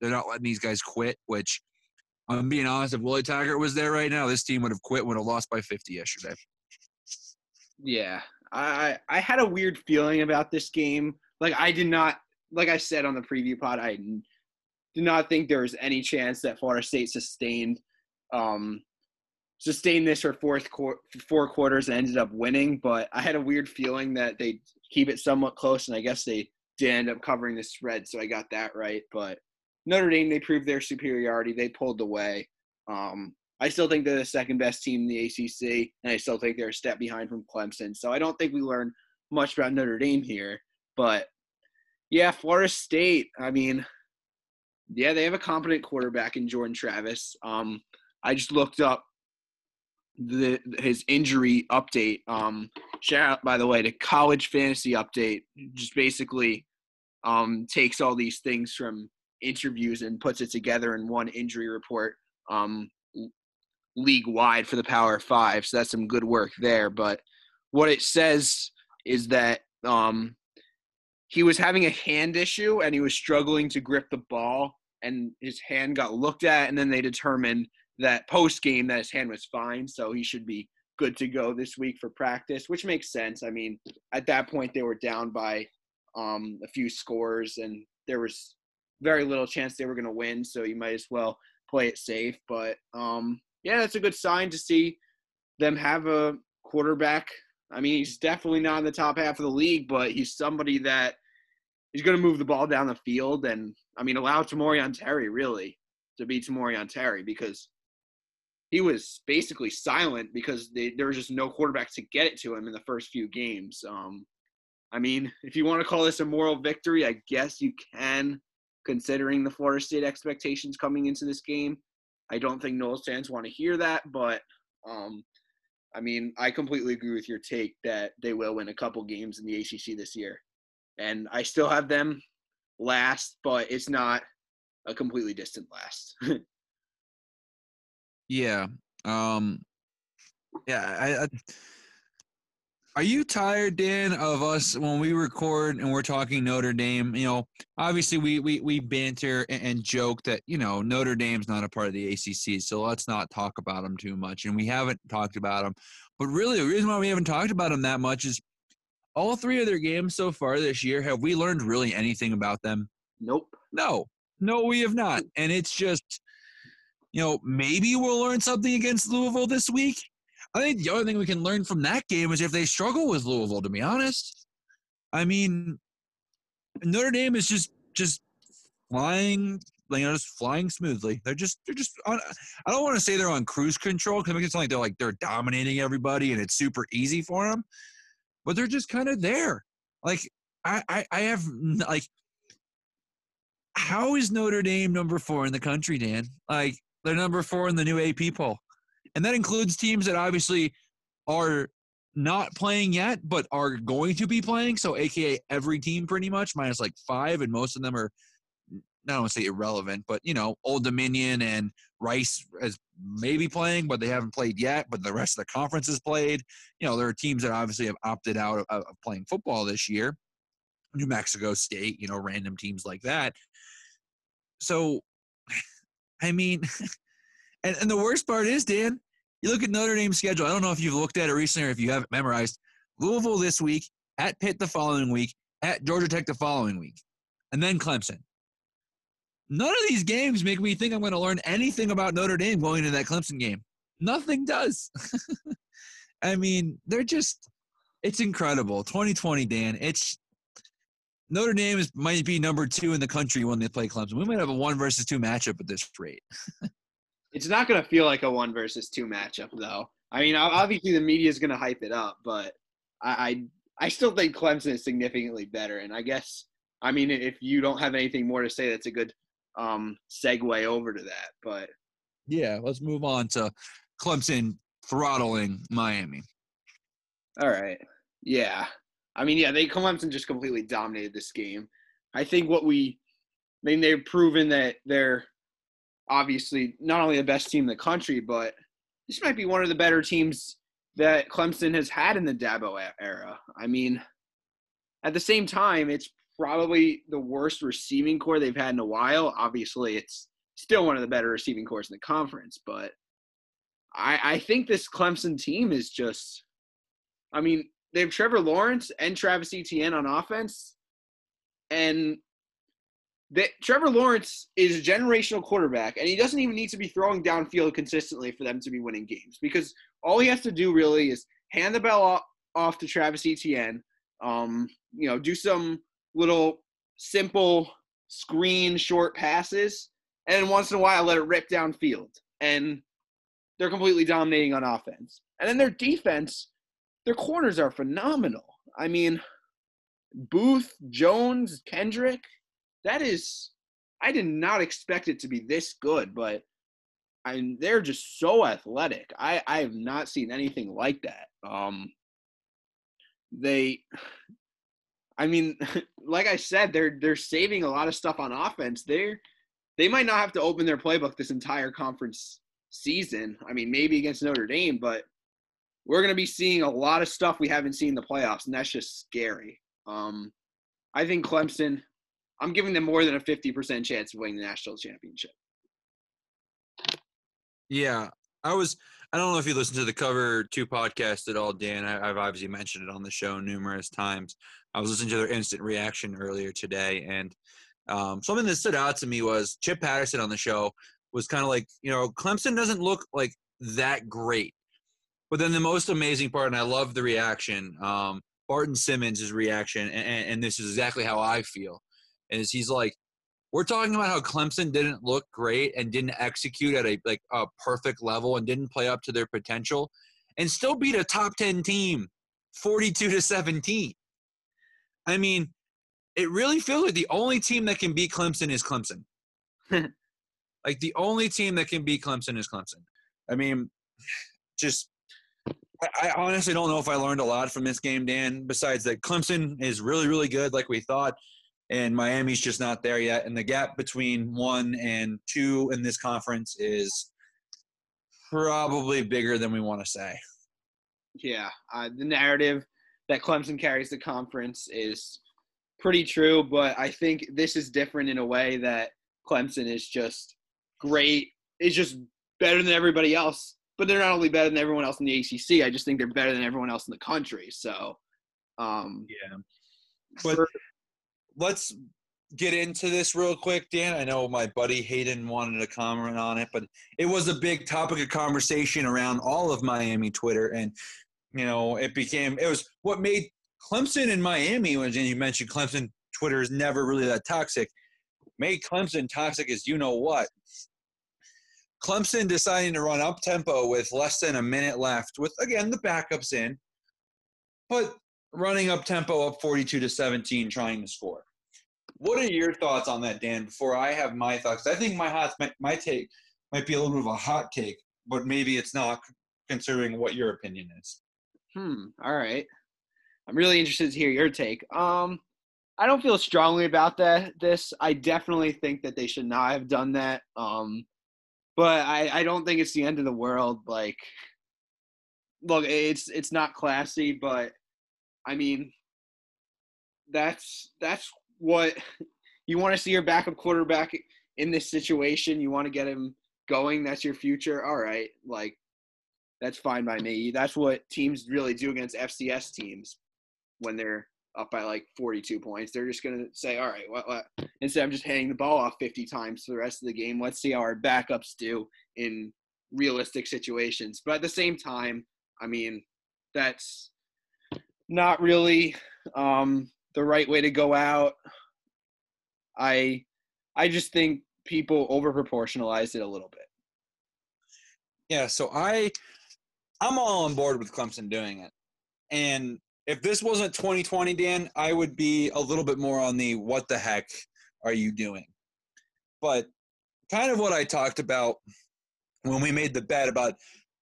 They're not letting these guys quit. Which, I'm being honest, if Willie Taggart was there right now, this team would have quit. Would have lost by 50 yesterday. Yeah, I I had a weird feeling about this game. Like I did not, like I said on the preview pod, I did not think there was any chance that Florida State sustained um, sustained this for fourth four quarters and ended up winning. But I had a weird feeling that they keep it somewhat close, and I guess they did end up covering the spread, so I got that right. But Notre Dame, they proved their superiority. They pulled away. Um, I still think they're the second best team in the ACC, and I still think they're a step behind from Clemson. So I don't think we learned much about Notre Dame here. But yeah, Florida State. I mean, yeah, they have a competent quarterback in Jordan Travis. Um, I just looked up the his injury update. Um, shout out by the way to College Fantasy Update. Just basically um, takes all these things from interviews and puts it together in one injury report. Um, league wide for the Power Five. So that's some good work there. But what it says is that um, he was having a hand issue and he was struggling to grip the ball, and his hand got looked at, and then they determined that post game that his hand was fine, so he should be good to go this week for practice, which makes sense. I mean, at that point they were down by um, a few scores, and there was very little chance they were going to win, so you might as well play it safe. But um, yeah, that's a good sign to see them have a quarterback. I mean, he's definitely not in the top half of the league, but he's somebody that he's going to move the ball down the field. And I mean, allow Tamorrion Terry really to be Tamorrion Terry because he was basically silent because they, there was just no quarterback to get it to him in the first few games. Um, I mean, if you want to call this a moral victory, I guess you can, considering the Florida State expectations coming into this game. I don't think Noles fans want to hear that, but um, I mean, I completely agree with your take that they will win a couple games in the ACC this year, and I still have them last, but it's not a completely distant last. [laughs] Yeah. Um yeah, I, I Are you tired, Dan, of us when we record and we're talking Notre Dame? You know, obviously we we we banter and, and joke that you know Notre Dame's not a part of the ACC, so let's not talk about them too much. And we haven't talked about them, but really the reason why we haven't talked about them that much is all three of their games so far this year. Have we learned really anything about them? nope. No, no, we have not. And it's just, you know, maybe we'll learn something against Louisville this week. I think the only thing we can learn from that game is if they struggle with Louisville, to be honest. I mean, Notre Dame is just just flying, you know, just flying smoothly. They're just they're just on. I don't want to say they're on cruise control because it makes it sound like they're like they're dominating everybody and it's super easy for them, but they're just kind of there. Like I I, I have like how is Notre Dame number four in the country, Dan? Like they're number four in the new AP poll, and that includes teams that obviously are not playing yet, but are going to be playing. So, AKA every team pretty much, minus like five, and most of them are. I don't want to say irrelevant, but you know, Old Dominion and Rice is maybe playing, but they haven't played yet. But the rest of the conference has played. You know, there are teams that obviously have opted out of, of playing football this year. New Mexico State, you know, random teams like that. So, I mean, [laughs] and, and the worst part is, Dan, you look at Notre Dame's schedule. I don't know if you've looked at it recently or if you have it memorized. Louisville this week, at Pitt the following week, at Georgia Tech the following week, and then Clemson. None of these games make me think I'm going to learn anything about Notre Dame going into that Clemson game. Nothing does. [laughs] I mean, they're just, it's incredible. 2020, Dan. It's Notre Dame is, might be number two in the country when they play Clemson. We might have a one versus two matchup at this rate. [laughs] it's not going to feel like a one versus two matchup, though. I mean, obviously the media is going to hype it up, but I, I, I still think Clemson is significantly better. And I guess, I mean, if you don't have anything more to say, that's a good um, segue over to that. But yeah, let's move on to Clemson throttling Miami. All right. Yeah. I mean, yeah, they Clemson just completely dominated this game. I think what we, I mean, they've proven that they're obviously not only the best team in the country, but this might be one of the better teams that Clemson has had in the Dabo era. I mean, at the same time, it's probably the worst receiving corps they've had in a while. Obviously, it's still one of the better receiving cores in the conference, but I, I think this Clemson team is just, I mean, they have Trevor Lawrence and Travis Etienne on offense, and that Trevor Lawrence is a generational quarterback, and he doesn't even need to be throwing downfield consistently for them to be winning games because all he has to do really is hand the ball off to Travis Etienne, um, you know, do some little simple screen short passes, and once in a while let it rip downfield. And they're completely dominating on offense. And then their defense, their corners are phenomenal. I mean, Booth, Jones, Kendrick, that is I did not expect it to be this good, but I mean, they're just so athletic. I, I have not seen anything like that. Um, they I mean, [laughs] like I said, they're they're saving a lot of stuff on offense. They're they might not have to open their playbook this entire conference season. I mean, maybe against Notre Dame, but we're going to be seeing a lot of stuff we haven't seen in the playoffs, and that's just scary. Um, I think Clemson. I'm giving them more than a 50% chance of winning the national championship. Yeah, I was. I don't know if you listened to the Cover Two podcast at all, Dan. I, have obviously mentioned it on the show numerous times. I was listening to their instant reaction earlier today, and um, something that stood out to me was Chip Patterson on the show was kind of like, you know, Clemson doesn't look like that great. But then the most amazing part, and I love the reaction, um, Barton Simmons' reaction, and, and this is exactly how I feel, is he's like, we're talking about how Clemson didn't look great and didn't execute at a like a perfect level and didn't play up to their potential and still beat a top 10 team 42 to 17. I mean, it really feels like the only team that can beat Clemson is Clemson. [laughs] like the only team that can beat Clemson is Clemson. I mean, just I, honestly don't know if I learned a lot from this game, Dan. Besides that, Clemson is really, really good, like we thought, and Miami's just not there yet. And the gap between one and two in this conference is probably bigger than we want to say. Yeah, uh, the narrative that Clemson carries the conference is pretty true, but I think this is different in a way that Clemson is just great. Is just better than everybody else, but they're not only better than everyone else in the ACC. I just think they're better than everyone else in the country. So, um, yeah. But for, let's get into this real quick, Dan. I know my buddy Hayden wanted to comment on it, but it was a big topic of conversation around all of Miami Twitter, and you know, it became it was what made Clemson and Miami. When you mentioned Clemson, Twitter is never really that toxic. Made Clemson toxic as you know what. Clemson deciding to run up tempo with less than a minute left, with again the backups in, but running up tempo up 42 to 17, trying to score. What are your thoughts on that, Dan? Before I have my thoughts, I think my hot my take might be a little bit of a hot take, but maybe it's not, considering what your opinion is. Hmm. All right. I'm really interested to hear your take. Um, I don't feel strongly about that. This, I definitely think that they should not have done that. Um, but I, I don't think it's the end of the world. Like, look, it's it's not classy, but I mean, that's that's what [laughs] you want to see your backup quarterback in this situation. You want to get him going. That's your future. All right, like that's fine by me. That's what teams really do against FCS teams when they're up by like 42 points. They're just going to say, all right, what, what? instead of just handing the ball off 50 times for the rest of the game, let's see how our backups do in realistic situations. But at the same time, I mean, that's not really um, the right way to go out. I I just think people over proportionalized it a little bit. Yeah, so I I'm all on board with Clemson doing it. And if this wasn't 2020, Dan, I would be a little bit more on the what the heck are you doing? But kind of what I talked about when we made the bet about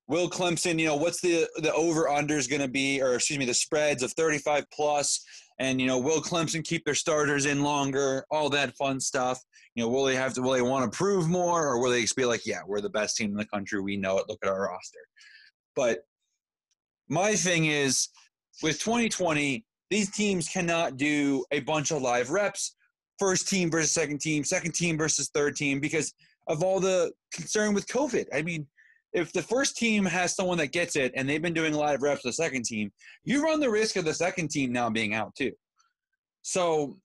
will Clemson, you know, what's the the over unders going to be or excuse me, the spreads of 35 plus and you know, will Clemson keep their starters in longer? All that fun stuff. You know, will they have to will they want to prove more or will they just be like, yeah, we're the best team in the country, we know it, look at our roster. But my thing is with 2020, these teams cannot do a bunch of live reps, first team versus second team, second team versus third team, because of all the concern with COVID. I mean, if the first team has someone that gets it and they've been doing live reps the second team, you run the risk of the second team now being out too. So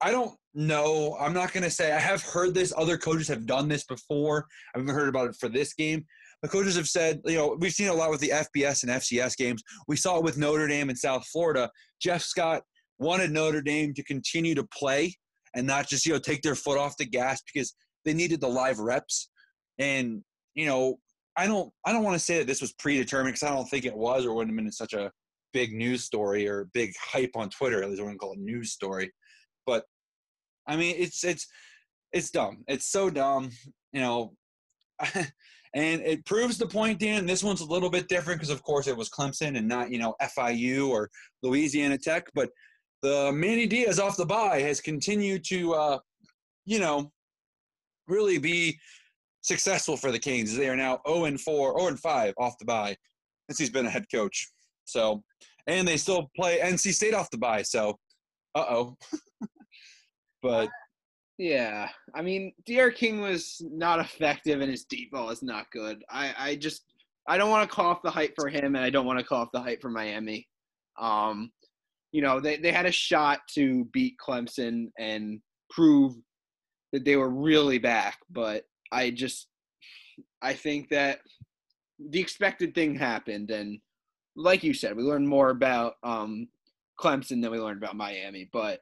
I don't know. I'm not going to say I have heard this. Other coaches have done this before. I haven't heard about it for this game. The coaches have said, you know, we've seen a lot with the FBS and FCS games. We saw it with Notre Dame and South Florida. Jeff Scott wanted Notre Dame to continue to play and not just, you know, take their foot off the gas because they needed the live reps. And, you know, I don't I don't want to say that this was predetermined because I don't think it was or wouldn't have been such a big news story or big hype on Twitter. At least I wouldn't call it news story. But I mean it's it's it's dumb. It's so dumb. You know, [laughs] And it proves the point, Dan. This one's a little bit different because, of course, it was Clemson and not, you know, FIU or Louisiana Tech. But the Manny Diaz off the bye has continued to, uh, you know, really be successful for the Canes. They are now 0 and 4, 0 and 5 off the bye since he's been a head coach. So, and they still play NC State off the bye. So, uh oh. [laughs] but yeah, I mean, D'Eriq King was not effective, and his deep ball is not good. I, I just, I don't want to call off the hype for him, and I don't want to call off the hype for Miami. Um, you know, they they had a shot to beat Clemson and prove that they were really back, but I just, I think that the expected thing happened, and like you said, we learned more about um, Clemson than we learned about Miami. But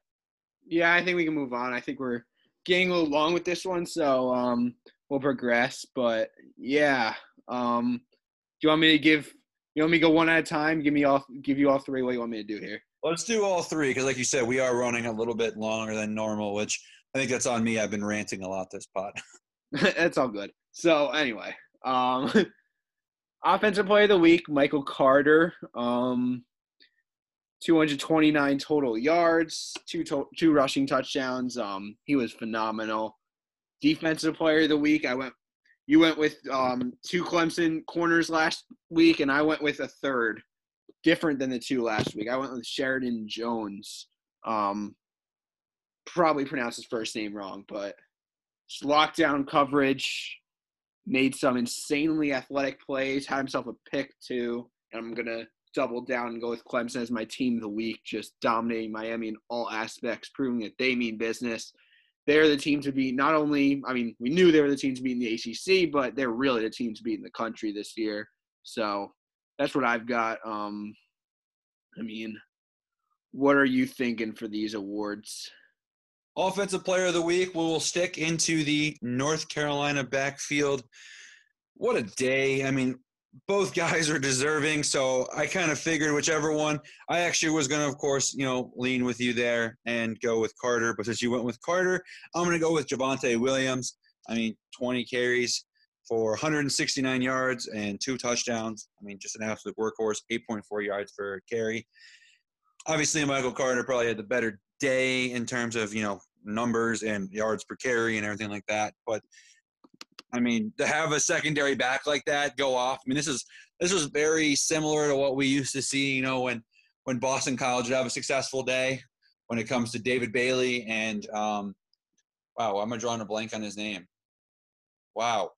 yeah, I think we can move on. I think we're getting a little long with this one, so um, we'll progress. But yeah, um, do you want me to give? You want me to go one at a time? Give me all. Give you all three. What do you want me to do here? Let's do all three because, like you said, we are running a little bit longer than normal, which I think that's on me. I've been ranting a lot this pod. [laughs] [laughs] that's all good. So anyway, um, [laughs] offensive player of the week, Michael Carter. Um, 229 total yards, two to- two rushing touchdowns. Um, he was phenomenal. Defensive player of the week, I went. You went with um, two Clemson corners last week, and I went with a third, different than the two last week. I went with Sheridan Jones. Um, probably pronounced his first name wrong, but lockdown coverage, made some insanely athletic plays, had himself a pick too. And I'm gonna double down and go with Clemson as my team of the week, just dominating Miami in all aspects, proving that they mean business. They're the team to beat. Not only, I mean, we knew they were the team to beat in the ACC, but they're really the team to beat in the country this year. So that's what I've got. Um, I mean, what are you thinking for these awards? Offensive Player of the Week We will stick into the North Carolina backfield. What a day! I mean, both guys are deserving, so I kind of figured whichever one. I actually was going to, of course, you know, lean with you there and go with Carter, but since you went with Carter, I'm going to go with Javonte Williams. I mean, 20 carries for 169 yards and two touchdowns. I mean, just an absolute workhorse, 8.4 yards for carry. Obviously, Michael Carter probably had the better day in terms of, you know, numbers and yards per carry and everything like that, but I mean, to have a secondary back like that go off. I mean, this is this was very similar to what we used to see. You know, when when Boston College would have a successful day when it comes to David Bailey and um, wow, I'm drawing a blank on his name. Wow,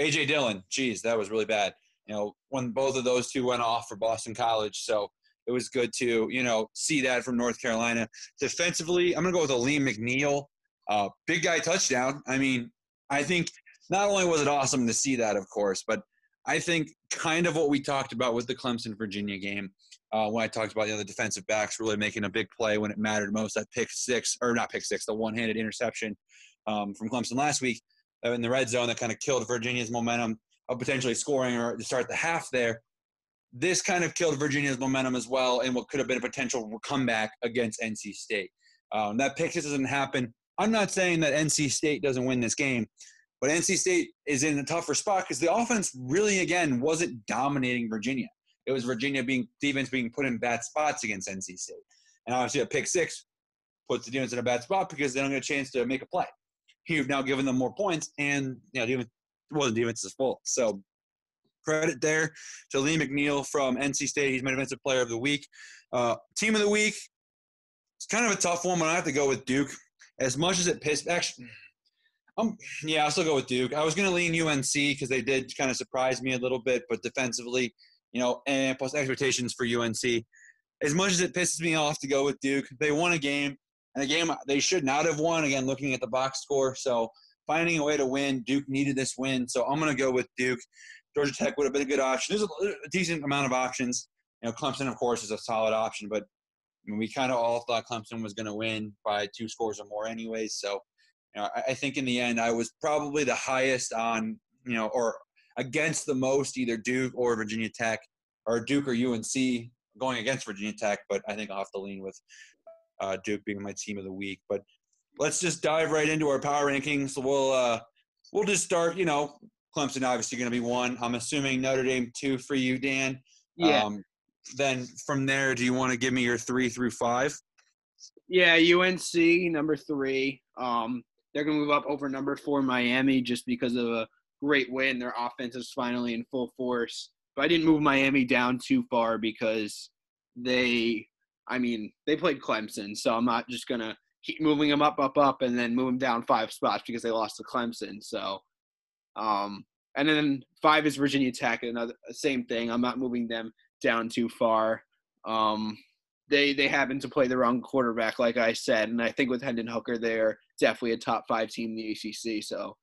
AJ Dillon. Geez, that was really bad. You know, when both of those two went off for Boston College, so it was good to you know see that from North Carolina. Defensively, I'm gonna go with a Alim McNeil, Uh, big guy touchdown. I mean, I think not only was it awesome to see that, of course, but I think kind of what we talked about with the Clemson Virginia game uh, when I talked about you know, the defensive backs really making a big play when it mattered most. That pick six or not pick six, the one-handed interception um, from Clemson last week uh, in the red zone that kind of killed Virginia's momentum of potentially scoring or to start the half there. This kind of killed Virginia's momentum as well, and what could have been a potential comeback against NC State. Um, that pick just doesn't happen. I'm not saying that NC State doesn't win this game, but NC State is in a tougher spot because the offense really, again, wasn't dominating Virginia. It was Virginia being defense being put in bad spots against NC State, and obviously a pick six puts the defense in a bad spot because they don't get a chance to make a play. You've now given them more points, and you know, defense wasn't defense's fault. So credit there to Lee McNeil from NC State. He's my defensive player of the week. Uh, team of the week. It's kind of a tough one, but I have to go with Duke. As much as it pissed, actually, um, yeah, I'll still go with Duke. I was going to lean UNC because they did kind of surprise me a little bit, but defensively, you know, and plus expectations for UNC. As much as it pisses me off to go with Duke, they won a game, and a game they should not have won. Again, looking at the box score, so finding a way to win, Duke needed this win, so I'm going to go with Duke. Georgia Tech would have been a good option. There's a, decent amount of options. You know, Clemson, of course, is a solid option, but I mean, we kind of all thought Clemson was going to win by two scores or more, anyways. So you know, I, I think in the end, I was probably the highest on, you know, or against the most, either Duke or Virginia Tech, or Duke or UNC going against Virginia Tech. But I think I'll have to lean with uh, Duke being my team of the week. But let's just dive right into our power rankings. We'll uh, we'll just start. You know, Clemson obviously going to be one. I'm assuming Notre Dame two for you, Dan. Yeah. Um, then from there, do you want to give me your three through five? Yeah, UNC number three. Um, they're going to move up over number four Miami just because of a great win. Their offense is finally in full force. But I didn't move Miami down too far because they, I mean, they played Clemson. So I'm not just going to keep moving them up, up, up, and then move them down five spots because they lost to Clemson. So, um, and then five is Virginia Tech. Another same thing. I'm not moving them down too far. Um, they they happen to play the wrong quarterback, like I said, and I think with Hendon Hooker, they're definitely a top five team in the ACC. So,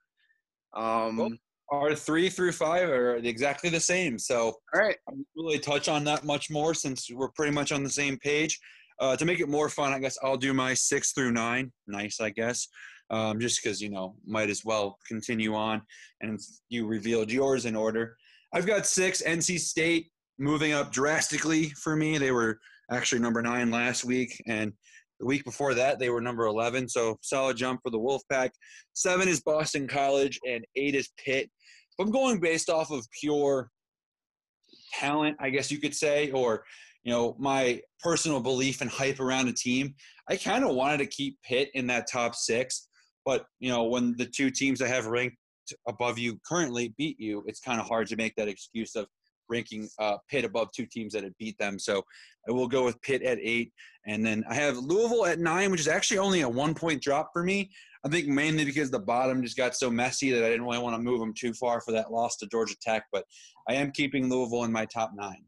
um, our three through five are exactly the same. So, all right, I really touch on that much more since we're pretty much on the same page. Uh, to make it more fun, I guess I'll do my six through nine. Nice, I guess. Um, just because you know, might as well continue on, and you revealed yours in order. I've got six. NC State moving up drastically for me. They were actually number nine last week, and the week before that they were number 11. So solid jump for the Wolfpack. Seven is Boston College, and eight is Pitt. If I'm going based off of pure talent, I guess you could say, or you know my personal belief and hype around a team, I kind of wanted to keep Pitt in that top six. But you know when the two teams I have ranked above you currently beat you, it's kind of hard to make that excuse of ranking uh, Pitt above two teams that had beat them. So I will go with Pitt at eight. And then I have Louisville at nine, which is actually only a one point drop for me. I think mainly because the bottom just got so messy that I didn't really want to move them too far for that loss to Georgia Tech. But I am keeping Louisville in my top nine.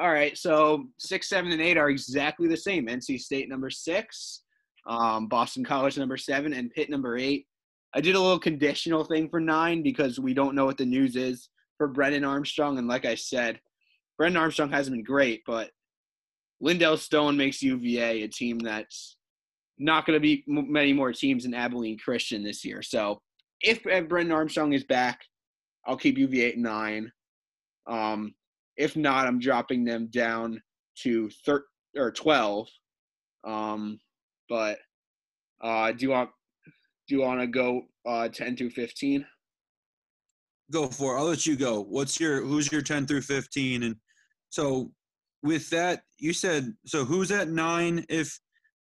All right. So six, seven, and eight are exactly the same. NC State number six, um, Boston College number seven, and Pitt number eight. I did a little conditional thing for nine because we don't know what the news is for Brennan Armstrong. And like I said, Brennan Armstrong hasn't been great, but Lindell Stone makes UVA a team that's not going to be many more teams than Abilene Christian this year. So if Brennan Armstrong is back, I'll keep UVA at nine. Um, if not, I'm dropping them down to thir- or 12. Um, but uh, do you want do you want to go uh, 10 to 15? Go for it. I'll let you go. What's your who's your 10 through 15 and so with that, you said so. Who's at nine if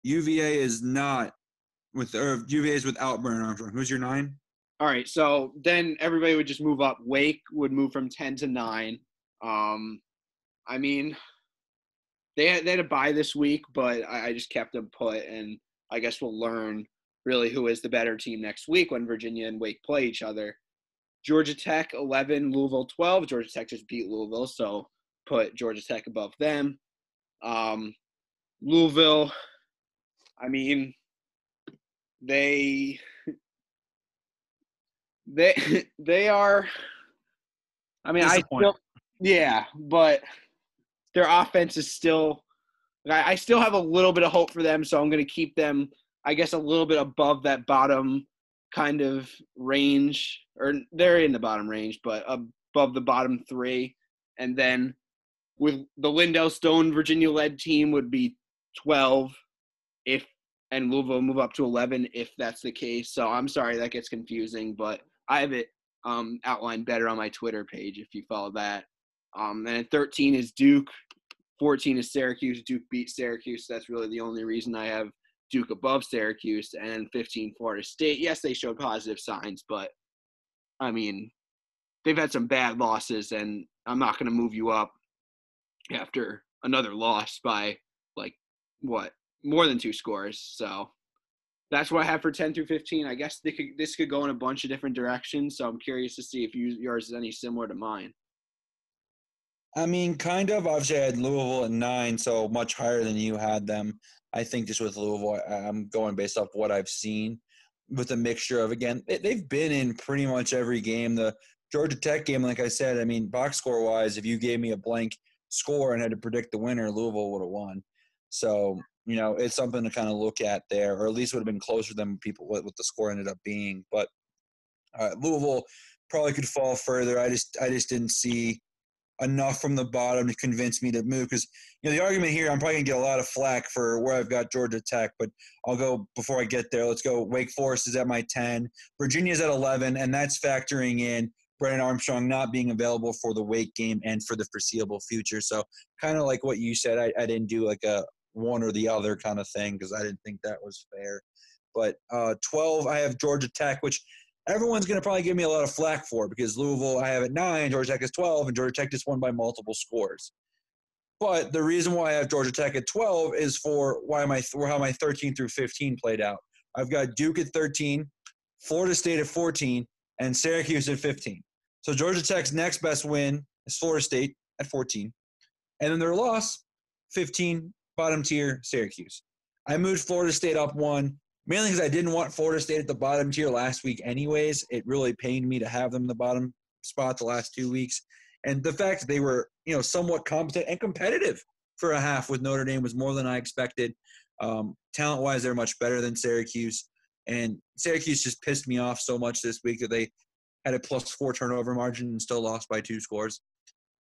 UVA is not with or UVA is without Brennan Armstrong? Who's your nine? All right, so then everybody would just move up. Wake would move from ten to nine. Um, I mean, they had, they had a bye this week, but I, I just kept them put, and I guess we'll learn really who is the better team next week when Virginia and Wake play each other. Georgia Tech 11, Louisville 12. Georgia Tech just beat Louisville, so put Georgia Tech above them. Um, Louisville, I mean, they [laughs] they [laughs] they are. I mean, I still, yeah, but their offense is still. I, I still have a little bit of hope for them, so I'm going to keep them. I guess a little bit above that bottom kind of range, or they're in the bottom range, but above the bottom three. And then with the Lindell Stone Virginia led team would be 12 if and Louisville move up to 11 if that's the case. So I'm sorry that gets confusing, but I have it um, outlined better on my Twitter page if you follow that. Um, and 13 is Duke, 14 is Syracuse. Duke beat Syracuse. That's really the only reason I have Duke above Syracuse, and 15 Florida State. Yes, they showed positive signs, but I mean, they've had some bad losses, and I'm not going to move you up after another loss by like what more than two scores. So that's what I have for 10 through 15. I guess could, this could go in a bunch of different directions. So I'm curious to see if you, yours is any similar to mine. I mean, kind of. Obviously, I had Louisville at nine, so much higher than you had them. I think just with Louisville, I'm going based off what I've seen with a mixture of, again, they've been in pretty much every game. The Georgia Tech game, like I said, I mean, box score wise, if you gave me a blank score and had to predict the winner, Louisville would have won. So you know, it's something to kind of look at there, or at least would have been closer than people what, what the score ended up being. But uh, Louisville probably could fall further. I just I just didn't see enough from the bottom to convince me to move because you know the argument here I'm probably gonna get a lot of flack for where I've got Georgia Tech, but I'll go before I get there. Let's go. Wake Forest is at my 10, Virginia's at 11, and that's factoring in Brennan Armstrong not being available for the Wake game and for the foreseeable future. So kind of like what you said, I, I didn't do like a, one or the other kind of thing because I didn't think that was fair. But uh, 12, I have Georgia Tech, which everyone's going to probably give me a lot of flack for because Louisville, I have at nine, Georgia Tech is 12, and Georgia Tech just won by multiple scores. But the reason why I have Georgia Tech at 12 is for why my how my 13 through 15 played out. I've got Duke at 13, Florida State at 14, and Syracuse at 15. So Georgia Tech's next best win is Florida State at 14, and then their loss, 15 bottom tier, Syracuse. I moved Florida State up one, mainly because I didn't want Florida State at the bottom tier last week, anyways. It really pained me to have them in the bottom spot the last two weeks. And the fact that they were, you know, somewhat competent and competitive for a half with Notre Dame was more than I expected. Um, talent wise, they're much better than Syracuse. And Syracuse just pissed me off so much this week that they had a plus four turnover margin and still lost by two scores.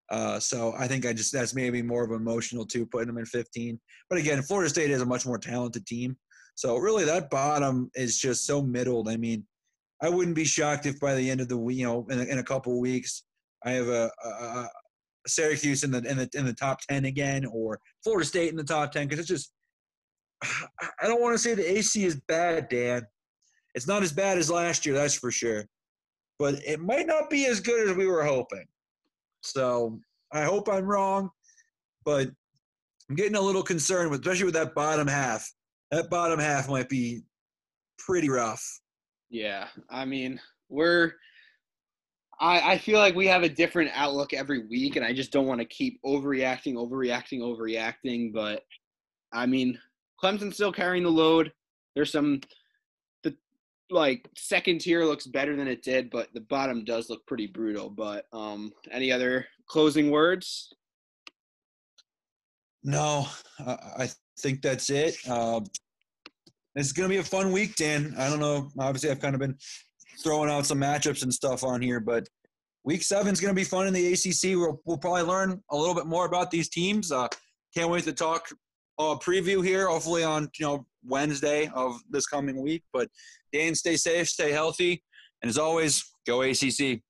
Uh, so I think I just that's maybe more of an emotional too, putting them in 15. But again, Florida State is a much more talented team. So really, that bottom is just so middled. I mean, I wouldn't be shocked if by the end of the week, you know, in a, in a couple weeks, I have a, a, Syracuse in the in the in the top 10 again, or Florida State in the top 10, because it's just [sighs] I don't want to say the ACC is bad, Dan. It's not as bad as last year, that's for sure. But it might not be as good as we were hoping. So I hope I'm wrong, but I'm getting a little concerned, especially with that bottom half. That bottom half might be pretty rough. Yeah, I mean, we're. I, I feel like we have a different outlook every week, and I just don't want to keep overreacting, overreacting, overreacting. But I mean, Clemson's still carrying the load. There's some the like second tier looks better than it did, but the bottom does look pretty brutal. But um, any other closing words? No, I think that's it. Uh, it's gonna be a fun week, Dan. I don't know. Obviously, I've kind of been throwing out some matchups and stuff on here, but week seven is gonna be fun in the ACC. We'll we'll probably learn a little bit more about these teams. Uh, can't wait to talk uh, preview here, hopefully on you know Wednesday of this coming week. But Dan, stay safe, stay healthy, and as always, go ACC.